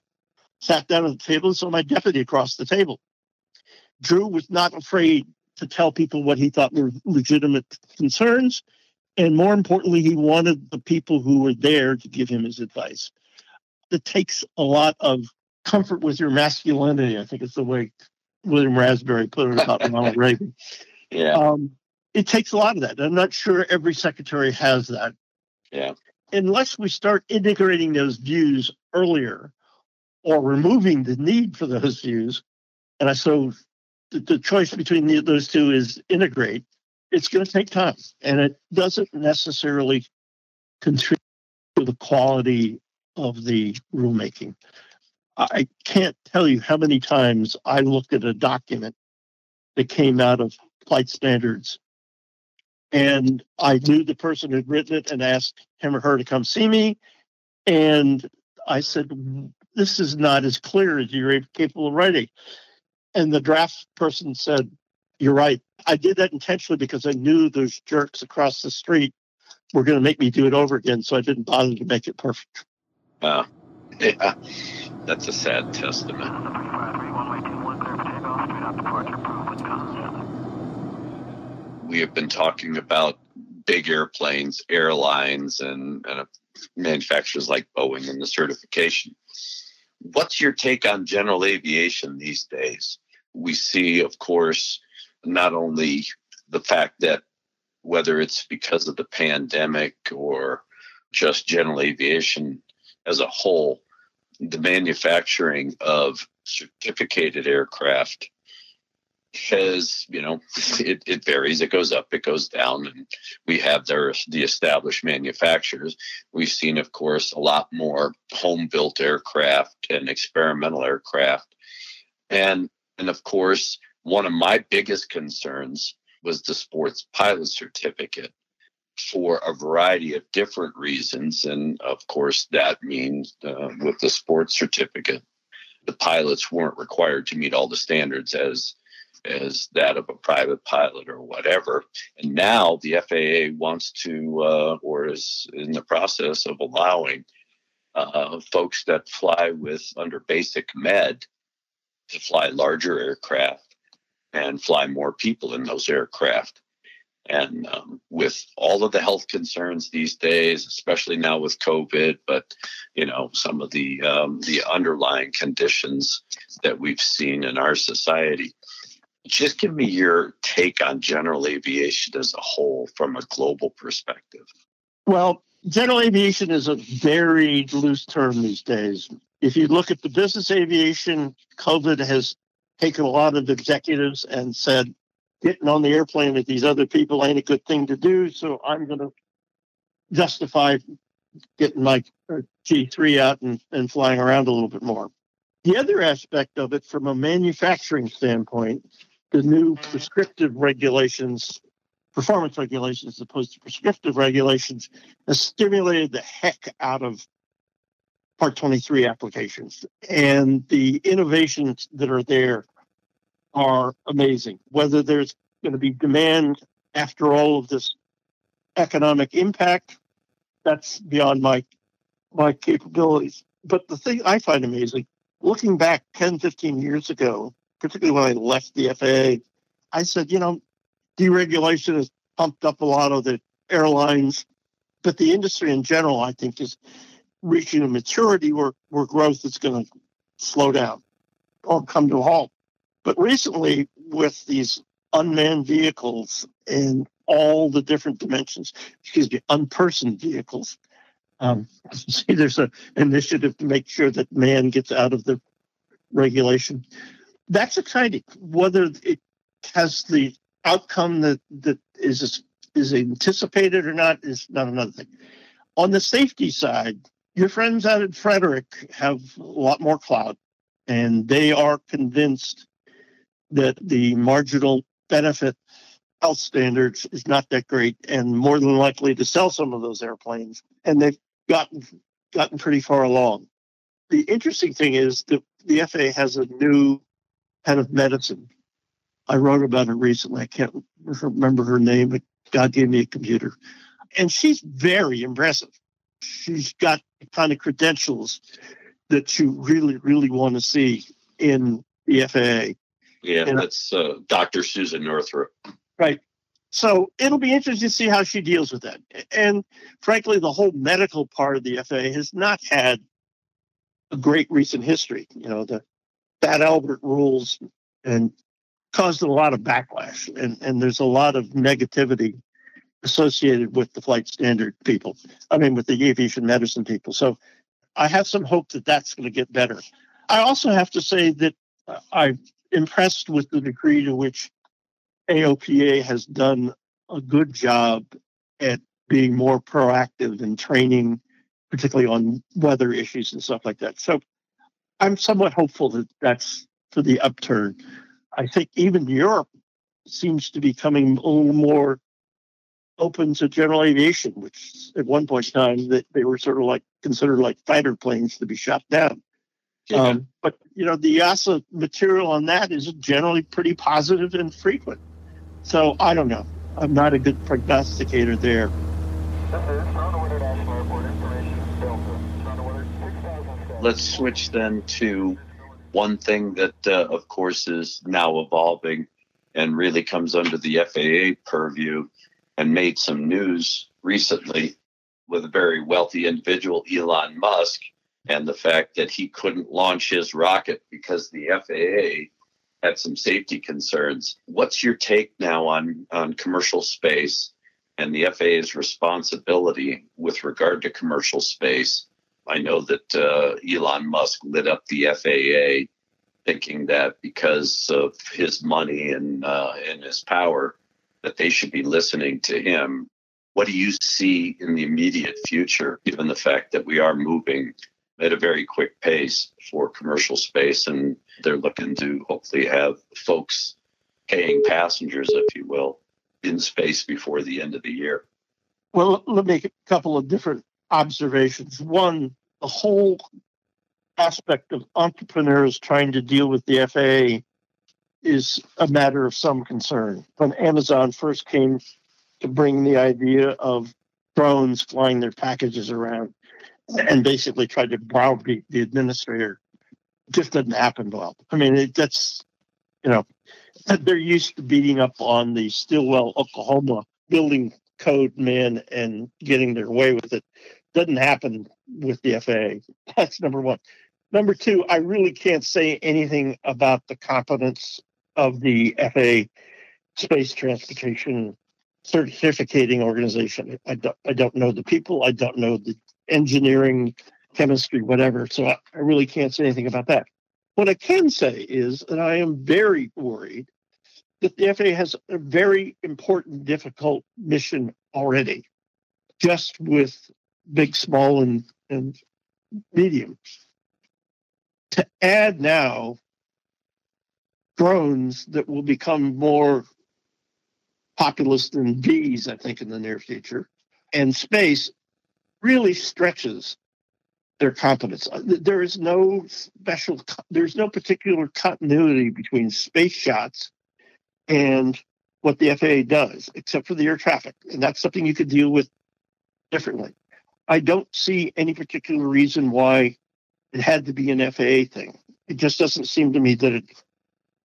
sat down at the table and saw my deputy across the table. Drew was not afraid to tell people what he thought were legitimate concerns. And more importantly, he wanted the people who were there to give him his advice. It takes a lot of comfort with your masculinity, I think is the way William Raspberry put it about Ronald Reagan. Yeah. Um, it takes a lot of that. I'm not sure every secretary has that. Yeah. Unless we start integrating those views earlier or removing the need for those views, and I so the, the choice between the, those two is integrate, it's going to take time. And it doesn't necessarily contribute to the quality of the rulemaking. I can't tell you how many times I looked at a document that came out of flight standards and I knew the person who had written it and asked him or her to come see me. And I said, This is not as clear as you're capable of writing. And the draft person said, You're right. I did that intentionally because I knew those jerks across the street were going to make me do it over again. So I didn't bother to make it perfect. Wow. Yeah. That's a sad testament. We have been talking about big airplanes, airlines, and, and manufacturers like Boeing and the certification. What's your take on general aviation these days? We see, of course, not only the fact that whether it's because of the pandemic or just general aviation as a whole, the manufacturing of certificated aircraft has, you know, it, it varies. It goes up, it goes down, and we have their the established manufacturers. We've seen, of course, a lot more home built aircraft and experimental aircraft. And and of course, one of my biggest concerns was the sports pilot certificate for a variety of different reasons. And of course, that means uh, with the sports certificate, the pilots weren't required to meet all the standards as as that of a private pilot or whatever. And now the FAA wants to, uh, or is in the process of allowing uh, folks that fly with under basic med to fly larger aircraft and fly more people in those aircraft. And um, with all of the health concerns these days, especially now with COVID, but you know some of the um, the underlying conditions that we've seen in our society, just give me your take on general aviation as a whole from a global perspective. Well, general aviation is a very loose term these days. If you look at the business aviation, COVID has taken a lot of executives and said, getting on the airplane with these other people ain't a good thing to do. So I'm going to justify getting my uh, G3 out and, and flying around a little bit more. The other aspect of it, from a manufacturing standpoint, the new prescriptive regulations, performance regulations as opposed to prescriptive regulations, has stimulated the heck out of Part 23 applications. And the innovations that are there are amazing. Whether there's going to be demand after all of this economic impact, that's beyond my my capabilities. But the thing I find amazing, looking back 10, 15 years ago, particularly when I left the FAA, I said, you know, deregulation has pumped up a lot of the airlines, but the industry in general, I think, is reaching a maturity where, where growth is going to slow down or come to a halt. But recently, with these unmanned vehicles and all the different dimensions, excuse me, unpersoned vehicles, um, see, there's an initiative to make sure that man gets out of the regulation that's exciting. Whether it has the outcome that that is is anticipated or not is not another thing. On the safety side, your friends out at Frederick have a lot more clout, and they are convinced that the marginal benefit health standards is not that great, and more than likely to sell some of those airplanes. And they've gotten gotten pretty far along. The interesting thing is that the FAA has a new head of medicine. I wrote about her recently. I can't remember her name, but God gave me a computer. And she's very impressive. She's got the kind of credentials that you really, really want to see in the FAA. Yeah, and, that's uh, Dr. Susan Northrup. Right. So it'll be interesting to see how she deals with that. And frankly, the whole medical part of the FAA has not had a great recent history. You know, the Fat Albert rules and caused a lot of backlash. And, and there's a lot of negativity associated with the flight standard people. I mean, with the aviation medicine people. So I have some hope that that's going to get better. I also have to say that I'm impressed with the degree to which AOPA has done a good job at being more proactive in training, particularly on weather issues and stuff like that. So I'm somewhat hopeful that that's for the upturn. I think even Europe seems to be coming a little more open to general aviation, which at one point in time that they were sort of like considered like fighter planes to be shot down. Yeah. Um, but you know, the EASA material on that is generally pretty positive and frequent. So I don't know. I'm not a good prognosticator there. Let's switch then to one thing that, uh, of course, is now evolving and really comes under the FAA purview and made some news recently with a very wealthy individual, Elon Musk, and the fact that he couldn't launch his rocket because the FAA had some safety concerns. What's your take now on, on commercial space and the FAA's responsibility with regard to commercial space. I know that uh, Elon Musk lit up the FAA thinking that because of his money and uh, and his power, that they should be listening to him. What do you see in the immediate future, given the fact that we are moving at a very quick pace for commercial space, and they're looking to hopefully have folks paying passengers, if you will, in space before the end of the year? Well, let me make a couple of different observations. One, the whole aspect of entrepreneurs trying to deal with the FAA is a matter of some concern. When Amazon first came to bring the idea of drones flying their packages around and basically tried to browbeat the administrator, just doesn't happen well. I mean, it, that's, you know, they're used to beating up on the Stillwell, Oklahoma building code men and getting their way with it. Doesn't happen with the FAA. That's number one. Number two, I really can't say anything about the competence of the FAA space transportation certificating organization. I don't, I don't know the people. I don't know the engineering, chemistry, whatever. So I, I really can't say anything about that. What I can say is that I am very worried that the FAA has a very important, difficult mission already, just with big, small, and, and medium. To add now drones that will become more populous than bees, I think, in the near future, and space really stretches their competence. Uh, there is no special, there's no particular continuity between space shots and what the FAA does, except for the air traffic. And that's something you could deal with differently. I don't see any particular reason why it had to be an FAA thing. It just doesn't seem to me that it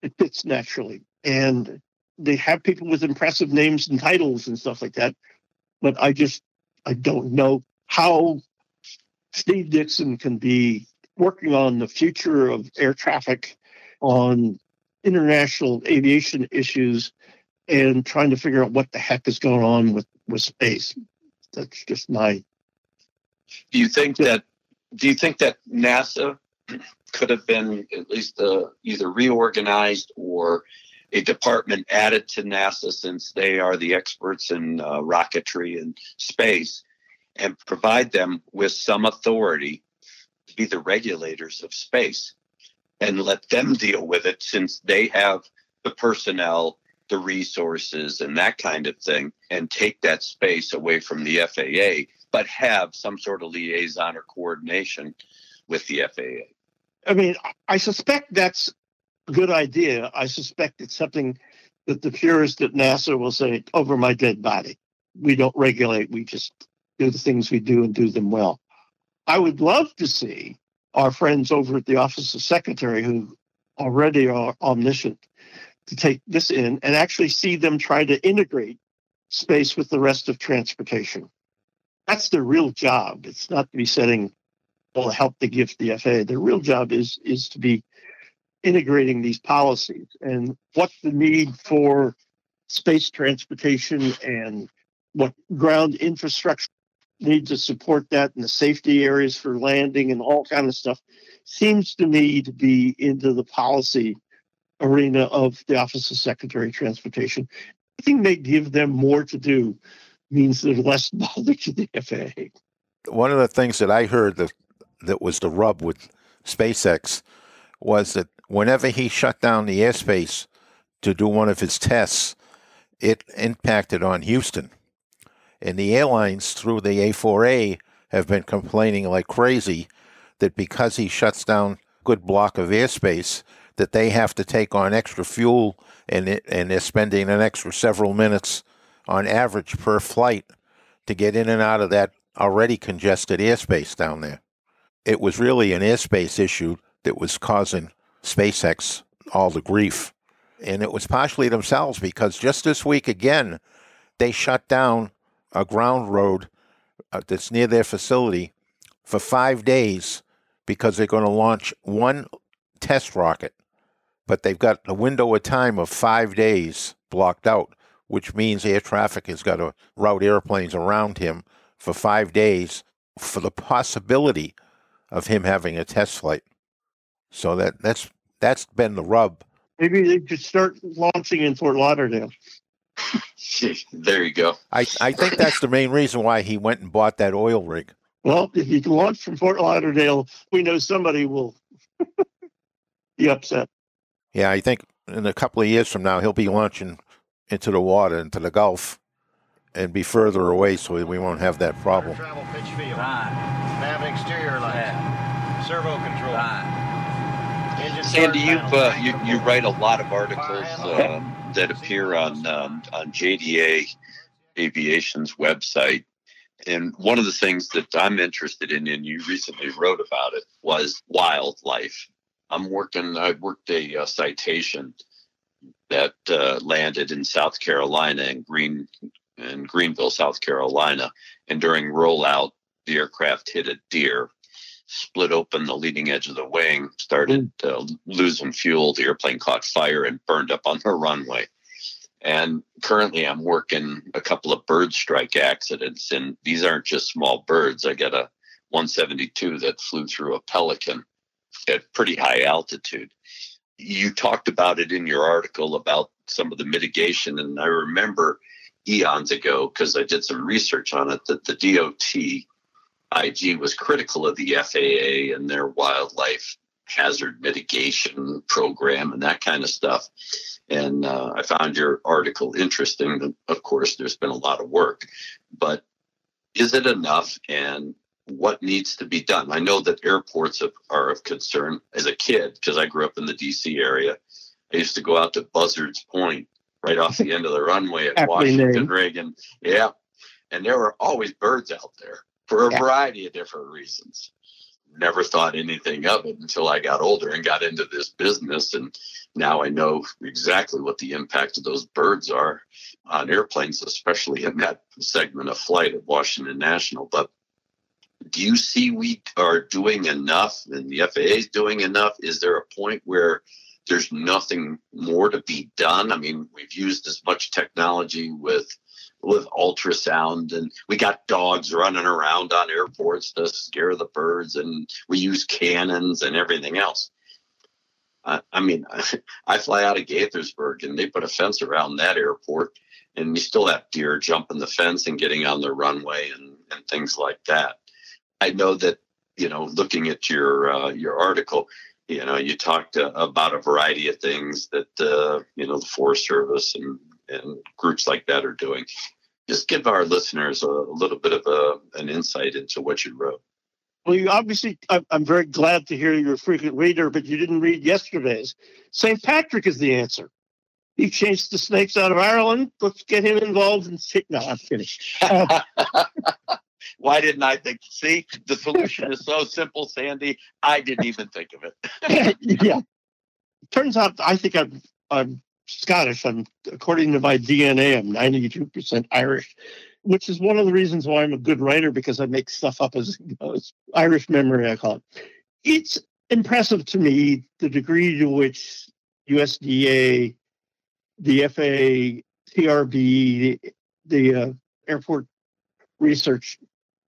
it fits naturally. And they have people with impressive names and titles and stuff like that. But I just I don't know how Steve Dickson can be working on the future of air traffic on international aviation issues and trying to figure out what the heck is going on with, with space. That's just my. Do you think that? Do you think that NASA could have been at least uh, either reorganized or a department added to NASA since they are the experts in uh, rocketry and space and provide them with some authority to be the regulators of space and let them deal with it since they have the personnel, the resources, and that kind of thing, and take that space away from the FAA, but have some sort of liaison or coordination with the FAA. I mean, I suspect that's a good idea. I suspect it's something that the purists at NASA will say, over my dead body. We don't regulate, we just do the things we do and do them well. I would love to see our friends over at the Office of Secretary who already are omniscient to take this in and actually see them try to integrate space with the rest of transportation. That's their real job. It's not to be setting well help the gift the FAA. Their real job is is to be integrating these policies and what the need for space transportation and what ground infrastructure need to support that and the safety areas for landing and all kind of stuff seems to me to be into the policy arena of the Office of Secretary of Transportation. I think they give them more to do means they're less bothered to the FAA. One of the things that I heard that that was the rub with SpaceX was that whenever he shut down the airspace to do one of his tests, it impacted on Houston. And the airlines through the A4A have been complaining like crazy that because he shuts down a good block of airspace, that they have to take on extra fuel and it, and they're spending an extra several minutes on average per flight to get in and out of that already congested airspace down there. It was really an airspace issue that was causing SpaceX all the grief. And it was partially themselves because just this week again, they shut down a ground road uh, that's near their facility for five days because they're going to launch one test rocket, but they've got a window of time of five days blocked out which means air traffic has got to route airplanes around him for five days for the possibility of him having a test flight. So that that's that's been the rub. Maybe they could start launching in Fort Lauderdale. there you go. I, I think that's the main reason why he went and bought that oil rig. Well, if you can launch from Fort Lauderdale, we know somebody will be upset. Yeah, I think in a couple of years from now, he'll be launching into the water, into the Gulf, and be further away so we won't have that problem. Travel pitch field. Right. Nav exterior lights. Yeah. Servo control. Right. Sandy, you uh, you you write a lot of articles uh, that appear on um, on JDA Aviation's website, and one of the things that I'm interested in, and you recently wrote about it, was wildlife. I'm working. I worked a, a citation that uh, landed in South Carolina in Green in Greenville, South Carolina, and during rollout, the aircraft hit a deer split open the leading edge of the wing, started uh, losing fuel. The airplane caught fire and burned up on the runway. And currently, I'm working a couple of bird strike accidents, and these aren't just small birds. I got a 172 that flew through a pelican at pretty high altitude. You talked about it in your article about some of the mitigation, and I remember eons ago because I did some research on it that the DOT IG was critical of the FAA and their wildlife hazard mitigation program and that kind of stuff. And uh, I found your article interesting. Of course, there's been a lot of work, but is it enough? And what needs to be done? I know that airports are of concern. As a kid, because I grew up in the DC area, I used to go out to Buzzards Point right off the end of the runway at Washington Reagan. Yeah. And there were always birds out there for a yeah. variety of different reasons. Never thought anything of it until I got older and got into this business. And now I know exactly what the impact of those birds are on airplanes, especially in that segment of flight at Washington National. But do you see we are doing enough and the FAA is doing enough? Is there a point where there's nothing more to be done? I mean, we've used as much technology with with ultrasound and we got dogs running around on airports to scare the birds and we use cannons and everything else I, mean i fly out of gaithersburg and they put a fence around that airport and you still have deer jumping the fence and getting on the runway and, and things like that i know that you know looking at your uh, your article you know you talked uh, about a variety of things that uh, you know the forest service and and groups like that are doing. Just give our listeners a, a little bit of a, an insight into what you wrote. Well, you obviously, I'm very glad to hear you're a frequent reader, but you didn't read yesterday's. St. Patrick is the answer. He chased the snakes out of Ireland. Let's get him involved in. No, I'm kidding. Uh, Why didn't I think? See, the solution is so simple, Sandy. I didn't even think of it. yeah. Turns out, I think I'm I'm Scottish. I'm according to my DNA, I'm 92% Irish, which is one of the reasons why I'm a good writer because I make stuff up as it goes. Irish memory, I call it. It's impressive to me the degree to which USDA, the FAA, TRB, the, uh, airport research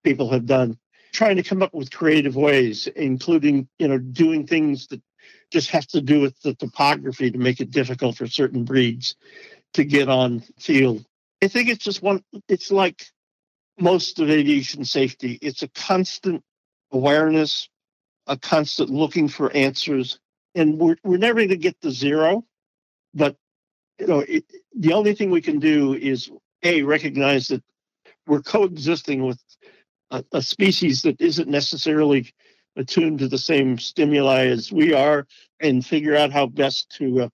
people have done trying to come up with creative ways including you know doing things that just has to do with the topography to make it difficult for certain breeds to get on field. I think it's just one, it's like most of aviation safety, it's a constant awareness, a constant looking for answers. And we're, we're never going to get to zero, but you know, it, the only thing we can do is a recognize that we're coexisting with a, a species that isn't necessarily attuned to the same stimuli as we are and figure out how best to uh,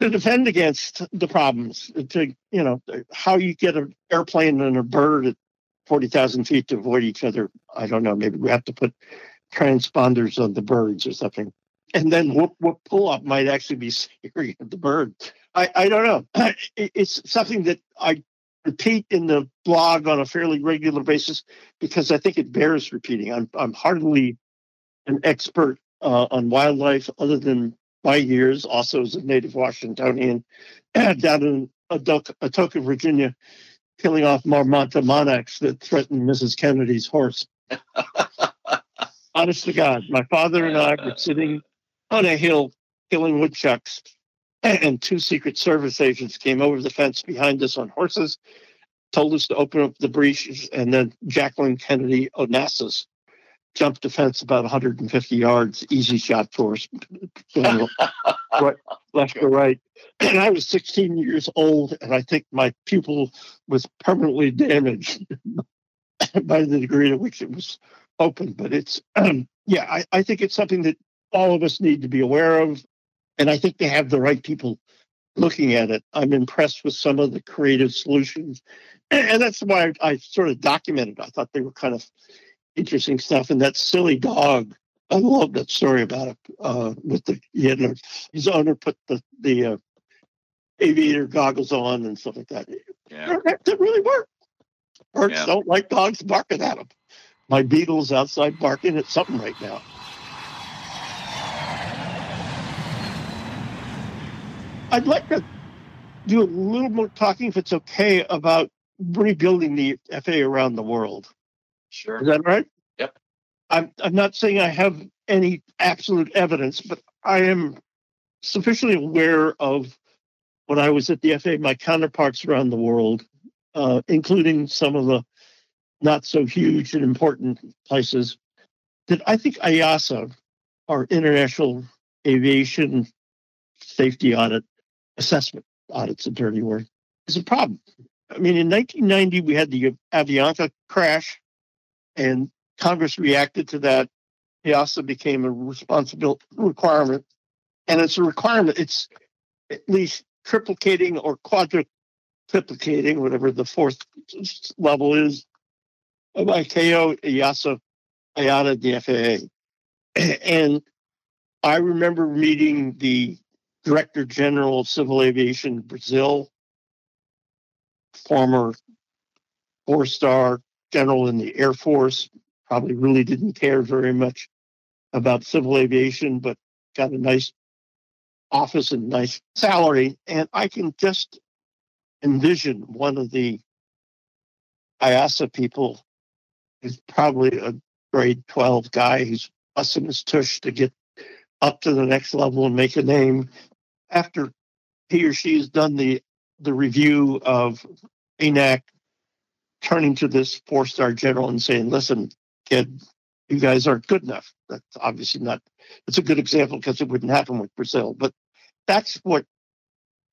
to defend against the problems to you know how you get an airplane and a bird at 40,000 feet to avoid each other. I don't know maybe we have to put transponders on the birds or something. And then what, what pull up might actually be scaring the bird. I i don't know. It's something that i repeat in the blog on a fairly regular basis because i think it bears repeating i'm i'm hardly an expert uh, on wildlife other than my years, also as a native Washingtonian down in Atoka, Virginia, killing off Marmota monax that threatened Mrs. Kennedy's horse. Honest to God, my father and I were sitting on a hill killing woodchucks, and two Secret Service agents came over the fence behind us on horses, told us to open up the breaches, and then Jacqueline Kennedy Onassis jumped the fence about 150 yards, easy shot for us, right, left or right. And I was 16 years old, and I think my pupil was permanently damaged by the degree to which it was open. But it's, um, yeah, I, I think it's something that all of us need to be aware of. And I think they have the right people looking at it. I'm impressed with some of the creative solutions. And that's why I, I sort of documented. I thought they were kind of interesting stuff. And that silly dog, I love that story about it. Uh, with the you know, his owner put the the uh, aviator goggles on and stuff like that. Yeah. That, that really worked. Birds Yeah. don't like dogs barking at them. My beetle's outside barking at something right now. I'd like to do a little more talking, if it's okay, about rebuilding the FA around the world. Sure. Is that right? Yep. I'm I'm not saying I have any absolute evidence, but I am sufficiently aware of when I was at the FA, my counterparts around the world, uh, including some of the not so huge and important places, that I think IASA, our International Aviation Safety Audit Assessment, audit's a dirty word, is a problem. I mean, in 1990, we had the Avianca crash, and Congress reacted to that. IASA became a responsible requirement, and it's a requirement. It's at least triplicating or quadruplicating, whatever the fourth level is, of ICAO, IASA, IATA, the FAA. And I remember meeting the Director General of Civil Aviation Brazil, former four star general in the Air Force, probably really didn't care very much about civil aviation, but got a nice office and nice salary. And I can just envision one of the IASA people is probably a grade 12 guy who's busting his tush to get up to the next level and make a name after he or she has done the the review of ANAC turning to this four star general and saying, listen, kid, you guys aren't good enough. That's obviously not, it's a good example because it wouldn't happen with Brazil. But that's what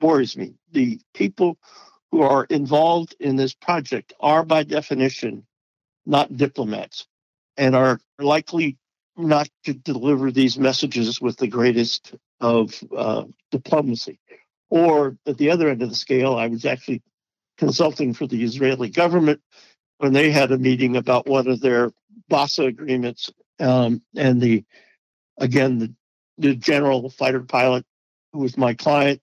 worries me. The people who are involved in this project are, by definition, not diplomats and are likely not to deliver these messages with the greatest of uh, diplomacy. Or at the other end of the scale, I was actually consulting for the Israeli government when they had a meeting about one of their BASA agreements. Um, and the again, the, the general fighter pilot who was my client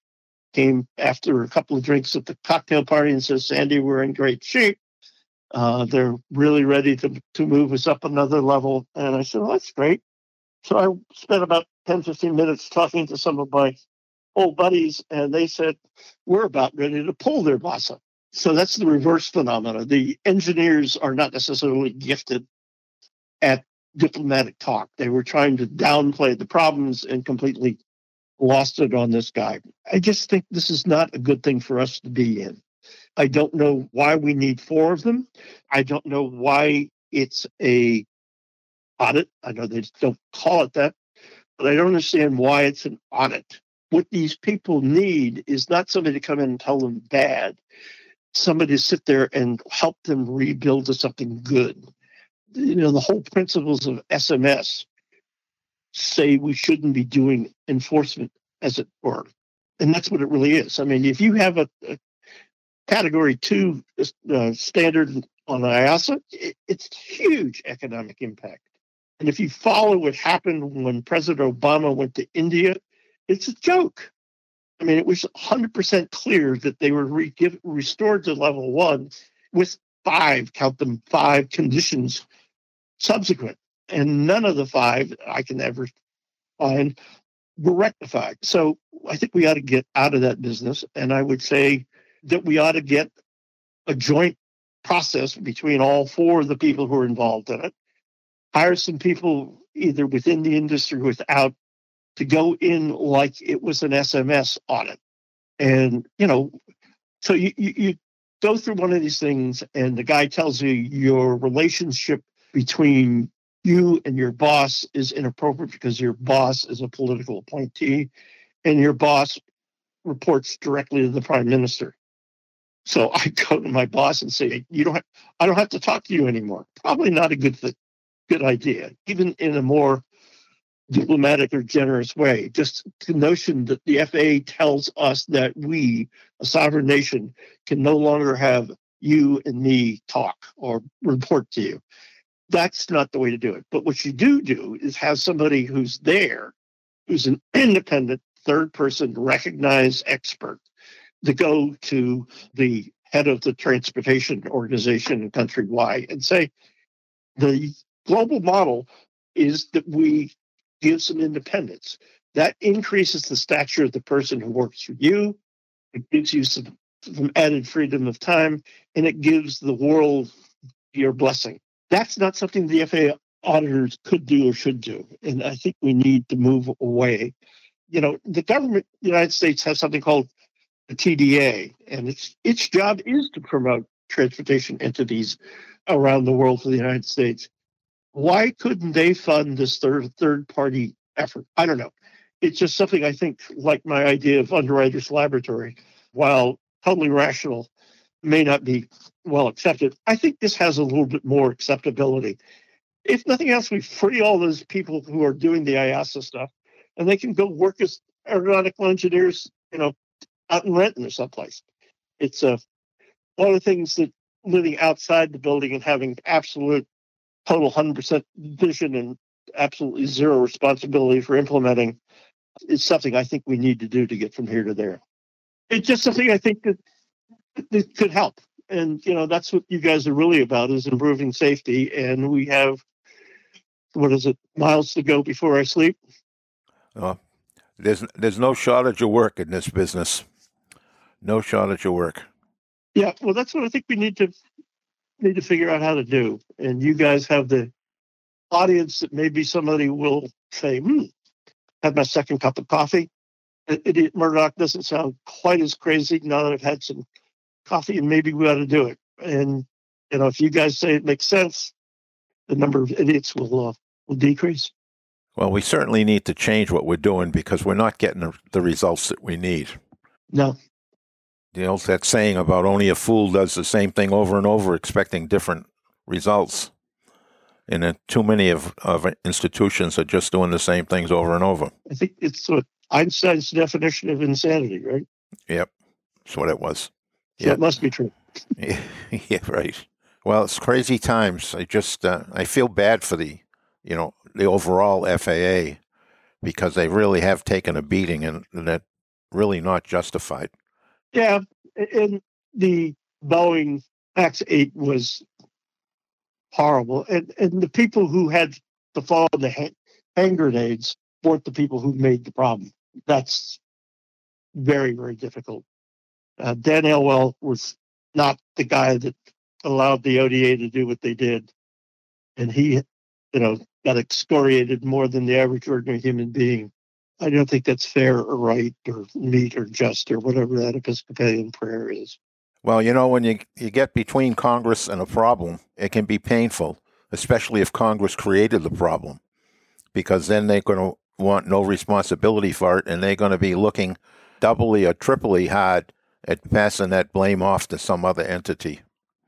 came after a couple of drinks at the cocktail party and says, Sandy, we're in great shape. Uh, they're really ready to, to move us up another level. And I said, well, that's great. So I spent about 10, 15 minutes talking to some of my old buddies, and they said, we're about ready to pull their BASA. So that's the reverse phenomena. The engineers are not necessarily gifted at diplomatic talk. They were trying to downplay the problems and completely lost it on this guy. I just think this is not a good thing for us to be in. I don't know why we need four of them. I don't know why it's a audit. I know they don't call it that, but I don't understand why it's an audit. What these people need is not somebody to come in and tell them bad, somebody to sit there and help them rebuild to something good. You know, the whole principles of SMS say we shouldn't be doing enforcement, as it were. And that's what it really is. I mean, if you have a, a category two uh, standard on IASA, it, it's huge economic impact. And if you follow what happened when President Obama went to India, it's a joke. I mean, it was 100% clear that they were re- give, restored to level one with five, count them five conditions subsequent. And none of the five I can ever find were rectified. So I think we ought to get out of that business. And I would say that we ought to get a joint process between all four of the people who are involved in it, hire some people either within the industry or without to go in like it was an SMS audit. And, you know, so you, you, you go through one of these things and the guy tells you your relationship between you and your boss is inappropriate because your boss is a political appointee and your boss reports directly to the prime minister. So I go to my boss and say, "You don't. Have, I don't have to talk to you anymore." Probably not a good th- good idea, even in a more diplomatic or generous way. Just the notion that the FAA tells us that we, a sovereign nation, can no longer have you and me talk or report to you. That's not the way to do it. But what you do do is have somebody who's there, who's an independent third person recognized expert to go to the head of the transportation organization countrywide and say, the global model is that we give some independence. That increases the stature of the person who works for you. It gives you some, some added freedom of time, and it gives the world your blessing. That's not something the FAA auditors could do or should do. And I think we need to move away. You know, the government, the United States, has something called the TDA, and its its job is to promote transportation entities around the world for the United States why couldn't they fund this third third party effort? I don't know. It's just something I think, like my idea of underwriters laboratory, while totally rational, may not be well accepted. I think this has a little bit more acceptability. If nothing else, we free all those people who are doing the IASA stuff, and they can go work as aeronautical engineers, you know, out in Renton or someplace. It's a uh, one of the things that living outside the building and having absolute total 100% vision and absolutely zero responsibility for implementing is something I think we need to do to get from here to there. It's just something I think that, that could help. And, you know, that's what you guys are really about is improving safety. And we have, what is it, miles to go before I sleep? Oh, there's, there's no shortage of work in this business. No shortage of work. Yeah, well, that's what I think we need to need to figure out how to do. And you guys have the audience that maybe somebody will say, hmm, have my second cup of coffee. Idiot Murdock doesn't sound quite as crazy now that I've had some coffee, and maybe we ought to do it. And you know, if you guys say it makes sense, the number of idiots will uh, will decrease. Well, we certainly need to change what we're doing because we're not getting the results that we need. No, you know that saying about only a fool does the same thing over and over expecting different results. And then too many of, of institutions are just doing the same things over and over. I think it's what einstein's definition of insanity right? Yep. That's what it was. So yep. it must be true. Yeah, yeah right. Well it's crazy times. I just uh, i feel bad for the you know the overall faa because they really have taken a beating and, and that really not justified yeah, and the Boeing Max 8 was horrible. And, and the people who had to fall in the hand grenades weren't the people who made the problem. That's very, very difficult. Uh, Dan Elwell was not the guy that allowed the ODA to do what they did. And he, you know, got excoriated more than the average ordinary human being. I don't think that's fair or right or meet or just or whatever that Episcopalian prayer is. Well, you know, when you, you get between Congress and a problem, it can be painful, especially if Congress created the problem, because then they're going to want no responsibility for it and they're going to be looking doubly or triply hard at passing that blame off to some other entity.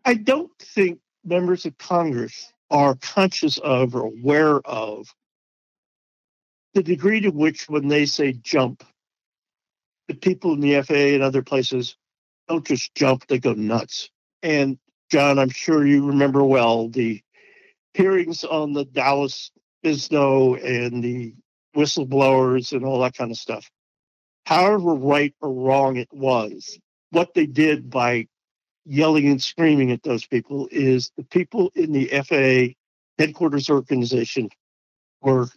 I don't think members of Congress are conscious of or aware of the degree to which, when they say jump, the people in the FAA and other places don't just jump, they go nuts. And John, I'm sure you remember well the hearings on the Dallas Bisno and the whistleblowers and all that kind of stuff. However, right or wrong it was, what they did by yelling and screaming at those people is the people in the FAA headquarters organization were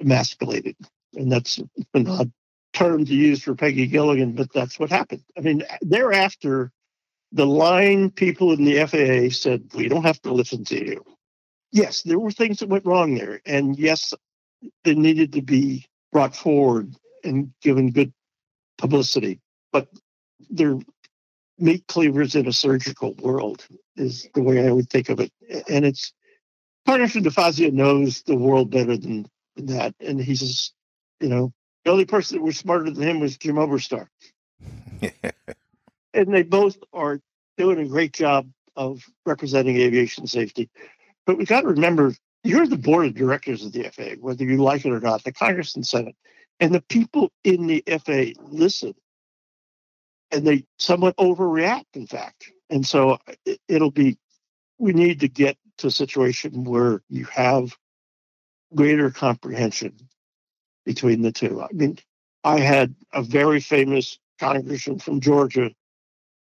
emasculated. And that's an odd term to use for Peggy Gilligan, but that's what happened. I mean, thereafter, the line people in the FAA said, we don't have to listen to you. Yes, there were things that went wrong there. And yes, they needed to be brought forward and given good publicity. But they're meat cleavers in a surgical world is the way I would think of it. And it's Congressman DeFazio knows the world better than that. And he says, you know, the only person that was smarter than him was Jim Oberstar. and they both are doing a great job of representing aviation safety. But we got to remember, you're the board of directors of the FAA, whether you like it or not, the Congress and Senate. And the people in the FAA listen and they somewhat overreact, in fact. And so it'll be, we need to get to a situation where you have greater comprehension between the two. I mean, I had a very famous congressman from Georgia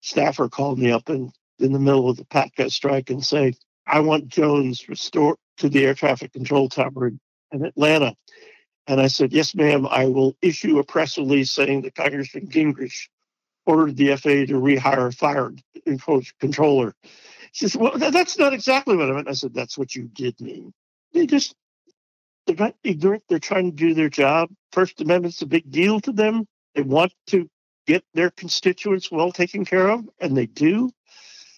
staffer called me up in, in the middle of the PATCO strike and say, I want Jones restored to the air traffic control tower in Atlanta. And I said, Yes, ma'am, I will issue a press release saying that Congressman Gingrich ordered the FAA to rehire a fire controller. She says, Well, that's not exactly what I meant. I said, That's what you did mean. They just, they're not ignorant. They're trying to do their job. First Amendment's a big deal to them. They want to get their constituents well taken care of, and they do.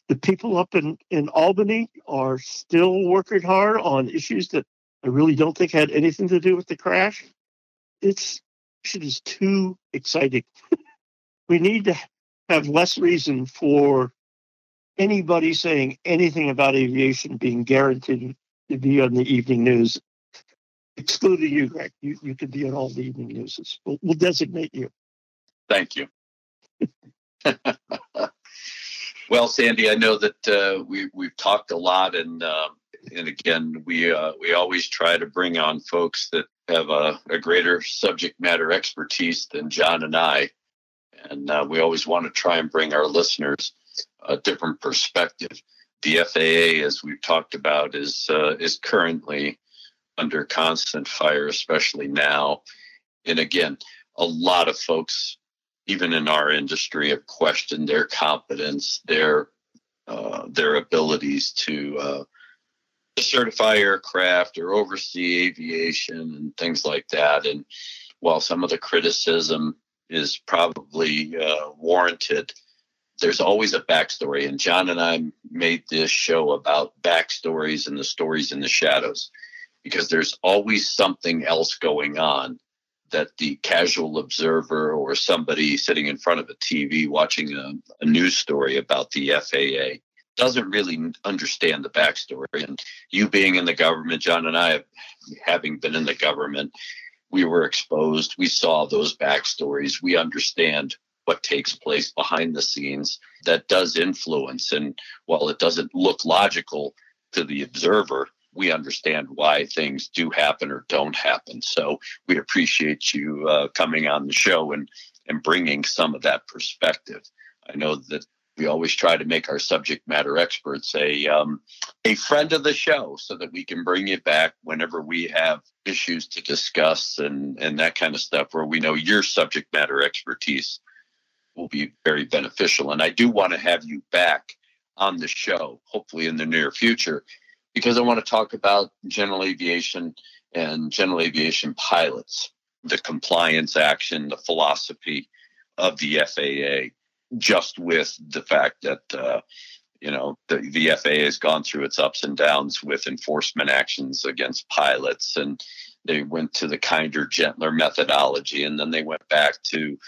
The people up in, in Albany are still working hard on issues that I really don't think had anything to do with the crash. It's it is too exciting. we need to have less reason for anybody saying anything about aviation being guaranteed to be on the evening news, excluding you, Greg. You, you could be on all the evening newses. We'll, we'll designate you. Thank you. well, Sandy, I know that uh, we we've talked a lot, and uh, and again, we uh, we always try to bring on folks that have a, a greater subject matter expertise than John and I, and uh, we always want to try and bring our listeners a different perspective. The FAA, as we've talked about, is uh, is currently under constant fire, especially now. And again, a lot of folks even in our industry, have questioned their competence, their uh, their abilities to uh, certify aircraft or oversee aviation and things like that. And while some of the criticism is probably uh, warranted, there's always a backstory. And John and I made this show about backstories and the stories in the shadows because there's always something else going on that the casual observer or somebody sitting in front of a TV watching a, a, news story about the FAA doesn't really understand the backstory. And you being in the government, John and I, having been in the government, we were exposed. We saw those backstories. We understand what takes place behind the scenes that does influence. And while it doesn't look logical to the observer, we understand why things do happen or don't happen. So we appreciate you uh, coming on the show and and bringing some of that perspective. I know that we always try to make our subject matter experts a um, a friend of the show so that we can bring you back whenever we have issues to discuss and and that kind of stuff where we know your subject matter expertise will be very beneficial and I do want to have you back on the show hopefully in the near future because I want to talk about general aviation and general aviation pilots, the compliance action, the philosophy of the FAA, just with the fact that, uh, you know, the, the FAA has gone through its ups and downs with enforcement actions against pilots and they went to the kinder, gentler methodology, and then they went back to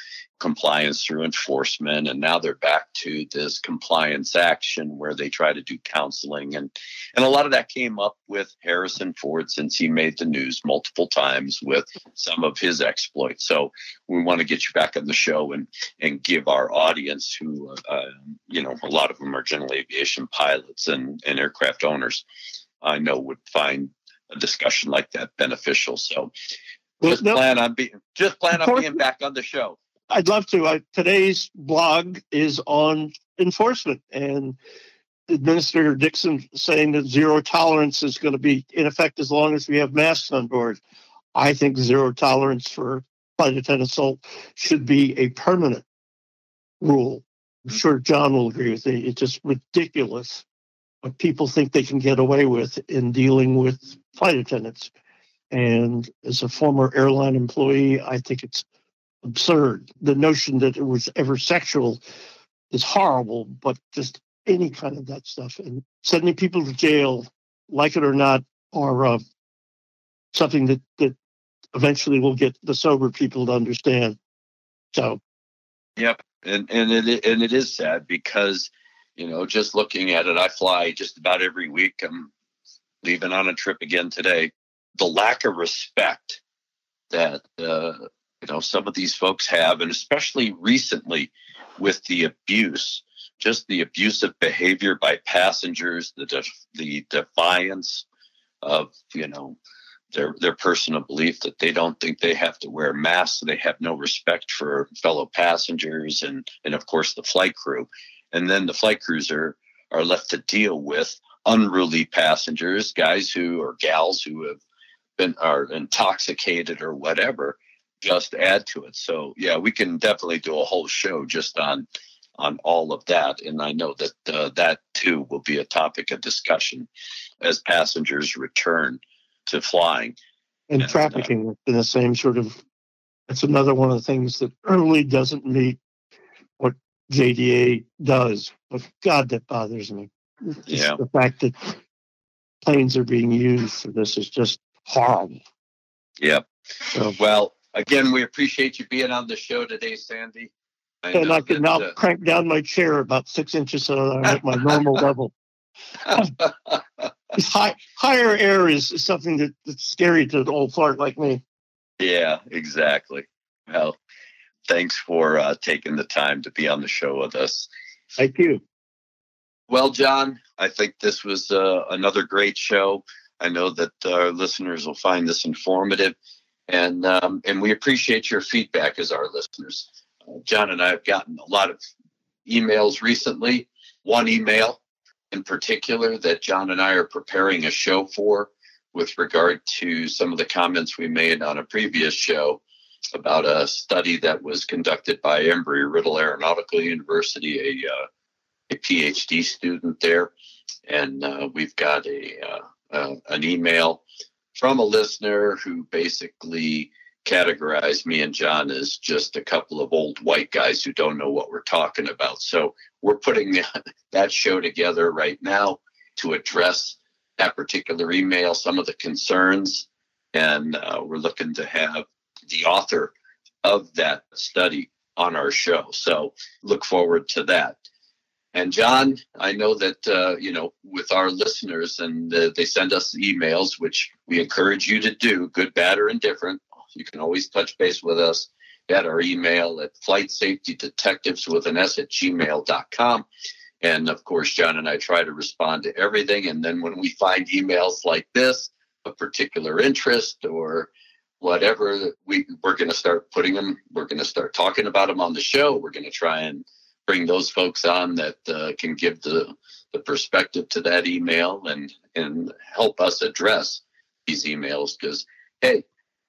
compliance through enforcement and now they're back to this compliance action where they try to do counseling. And and a lot of that came up with Harrison Ford since he made the news multiple times with some of his exploits. So we want to get you back on the show and and give our audience who uh, you know a lot of them are general aviation pilots and and aircraft owners I know would find a discussion like that beneficial. So just plan on being just plan on being back on the show I'd love to. I, today's blog is on enforcement and Administrator Dickson saying that zero tolerance is going to be in effect as long as we have masks on board. I think zero tolerance for flight attendant assault should be a permanent rule. I'm sure John will agree with me. It's just ridiculous what people think they can get away with in dealing with flight attendants. And as a former airline employee, I think it's absurd. The notion that it was ever sexual is horrible, but just any kind of that stuff and sending people to jail, like it or not, are uh, something that, that eventually will get the sober people to understand. So, yep, and and it and it is sad because you know just looking at it, I fly just about every week. I'm leaving on a trip again today. The lack of respect that uh, you know some of these folks have, and especially recently with the abuse, just the abusive behavior by passengers, the def- the defiance of you know their their personal belief that they don't think they have to wear masks, they have no respect for fellow passengers, and and of course the flight crew, and then the flight crews are are left to deal with unruly passengers, guys who or gals who have been are intoxicated or whatever, just add to it. So yeah, we can definitely do a whole show just on on all of that, and I know that uh, that too will be a topic of discussion as passengers return to flying. And, and trafficking uh, in the same sort of. That's another one of the things that really doesn't meet what TDA does. But God, that bothers me. yeah. The fact that planes are being used for this is just horrible. Yep. So, well, again, we appreciate you being on the show today, Sandy. I and I can that, now uh, crank down my chair about six inches so that I'm at my normal level. high, higher air is, is something that, that's scary to an old fart like me. Yeah, exactly. Well, thanks for uh, taking the time to be on the show with us. Thank you. Well, John, I think this was uh, another great show. I know that our listeners will find this informative, and um, and we appreciate your feedback as our listeners. Uh, John and I have gotten a lot of emails recently. One email in particular that John and I are preparing a show for with regard to some of the comments we made on a previous show about a study that was conducted by Embry-Riddle Aeronautical University, a, uh, a PhD student there. And uh, we've got a uh, uh, an email from a listener who basically categorized me and John as just a couple of old white guys who don't know what we're talking about. So we're putting that show together right now to address that particular email, some of the concerns, and uh, we're looking to have the author of that study on our show. So look forward to that. And John, I know that uh, you know with our listeners, and they send us emails, which we encourage you to do, good, bad, or indifferent. You can always touch base with us at our email at flight safety detectives with an s at gmail.com. And of course, John and I try to respond to everything. And then when we find emails like this, a particular interest or whatever, we, we're going to start putting them, we're going to start talking about them on the show. We're going to try and bring those folks on that uh, can give the, the perspective to that email and, and help us address these emails. Because, hey,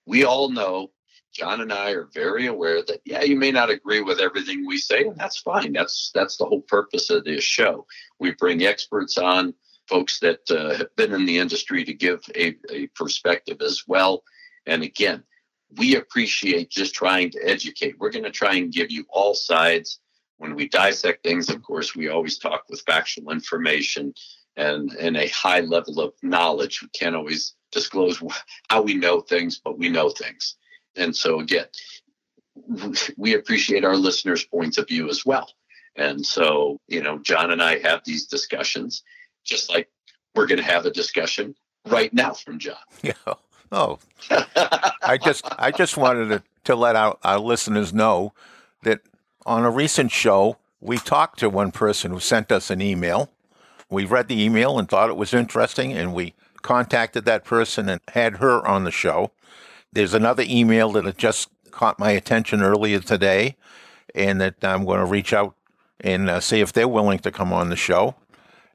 we all know John and I are very aware that yeah, you may not agree with everything we say, and that's fine. That's that's the whole purpose of this show. We bring experts on, folks that uh, have been in the industry to give a, a perspective as well. And again, we appreciate just trying to educate. We're going to try and give you all sides. When we dissect things, of course, we always talk with factual information and, and a high level of knowledge. We can't always disclose how we know things, but we know things. And so, again, we appreciate our listeners' points of view as well. And so, you know, John and I have these discussions, just like we're going to have a discussion right now from John. Yeah. Oh, I just I just wanted to, to let our, our listeners know that on a recent show we talked to one person who sent us an email. We read the email and thought it was interesting, and we contacted that person and had her on the show. There's another email that just caught my attention earlier today, and that I'm going to reach out and uh, see if they're willing to come on the show.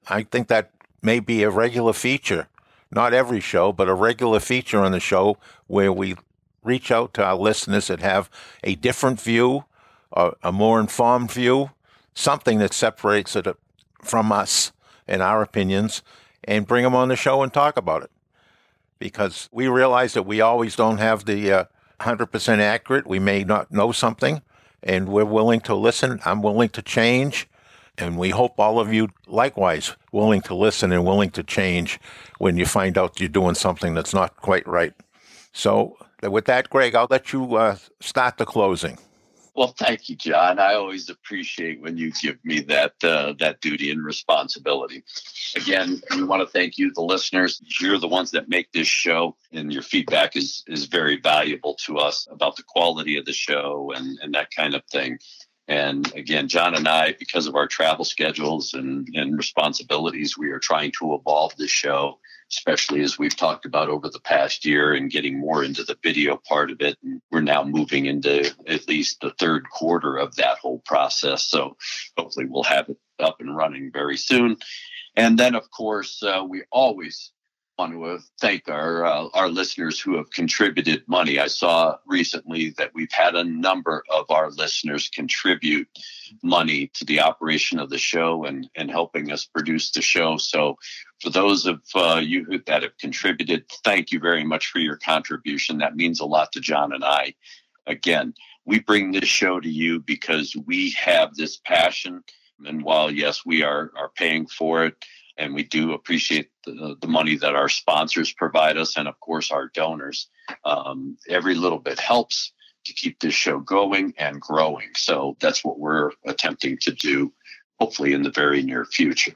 I think that may be a regular feature, not every show, but a regular feature on the show where we reach out to our listeners that have a different view, a, a more informed view, something that separates it from us and our opinions, and bring them on the show and talk about it. Because we realize that we always don't have the uh, 100% accurate. We may not know something, and we're willing to listen. I'm willing to change. And we hope all of you likewise willing to listen and willing to change when you find out you're doing something that's not quite right. So, with that, Greg, I'll let you uh, start the closing. Well, thank you, John. I always appreciate when you give me that uh, that duty and responsibility. Again, we want to thank you, the listeners. You're the ones that make this show, and your feedback is is very valuable to us about the quality of the show and and that kind of thing. And again, John and I, because of our travel schedules and, and responsibilities, we are trying to evolve the show, especially as we've talked about over the past year and getting more into the video part of it. And we're now moving into at least the third quarter of that whole process. So hopefully we'll have it up and running very soon. And then, of course, uh, we always want to thank our uh, our listeners who have contributed money. I saw recently that we've had a number of our listeners contribute money to the operation of the show and and helping us produce the show. So, for those of uh, you that have contributed, thank you very much for your contribution. That means a lot to John and I. Again, we bring this show to you because we have this passion. And while yes, we are are paying for it and we do appreciate the, the money that our sponsors provide us and of course our donors. Um, every little bit helps to keep this show going and growing. So that's what we're attempting to do hopefully in the very near future.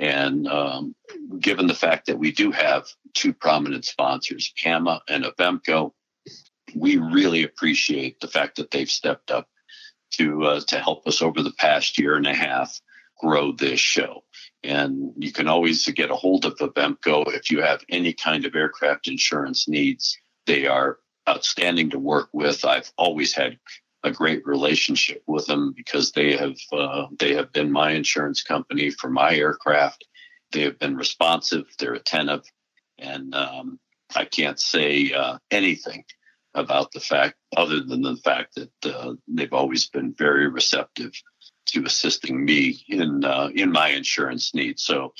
And um, given the fact that we do have two prominent sponsors PAMA and Avemco we really appreciate the fact that they've stepped up to uh, to help us over the past year and a half grow this show. And you can always get a hold of Avemco if you have any kind of aircraft insurance needs. They are outstanding to work with. I've always had a great relationship with them because they have uh, they have been my insurance company for my aircraft. They have been responsive. They're attentive, and um, I can't say uh, anything about the fact other than the fact that uh, they've always been very receptive to assisting me in uh, in my insurance needs. So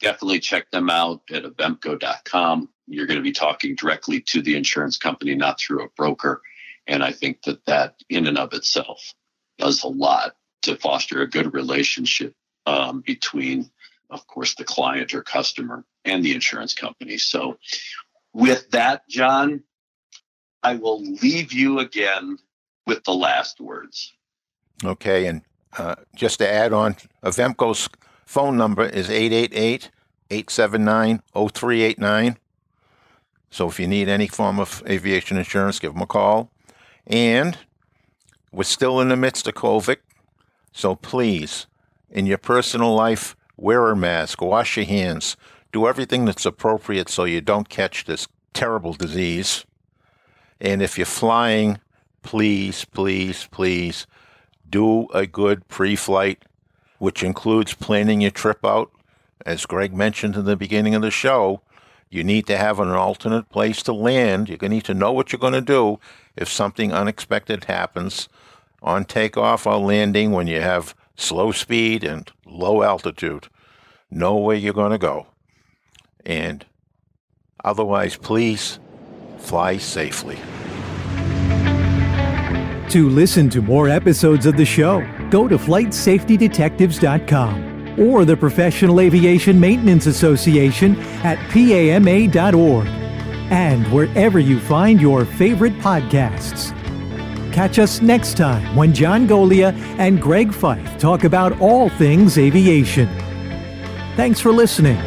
definitely check them out at avemco.com. You're going to be talking directly to the insurance company, not through a broker. And I think that that in and of itself does a lot to foster a good relationship um, between, of course, the client or customer and the insurance company. So with that, John, I will leave you again with the last words. Okay, and uh, just to add on, Avemco's phone number is 888 879 0389. So if you need any form of aviation insurance, give them a call. And we're still in the midst of COVID. So please, in your personal life, wear a mask, wash your hands, do everything that's appropriate so you don't catch this terrible disease. And if you're flying, please, please, please do a good pre flight, which includes planning your trip out. As Greg mentioned in the beginning of the show, you need to have an alternate place to land. You're going to need to know what you're going to do if something unexpected happens on takeoff or landing when you have slow speed and low altitude. Know where you're going to go. And otherwise, please fly safely. To listen to more episodes of the show, go to FlightSafetyDetectives.com or the Professional Aviation Maintenance Association at PAMA.org and wherever you find your favorite podcasts. Catch us next time when John Goglia and Greg Feith talk about all things aviation. Thanks for listening.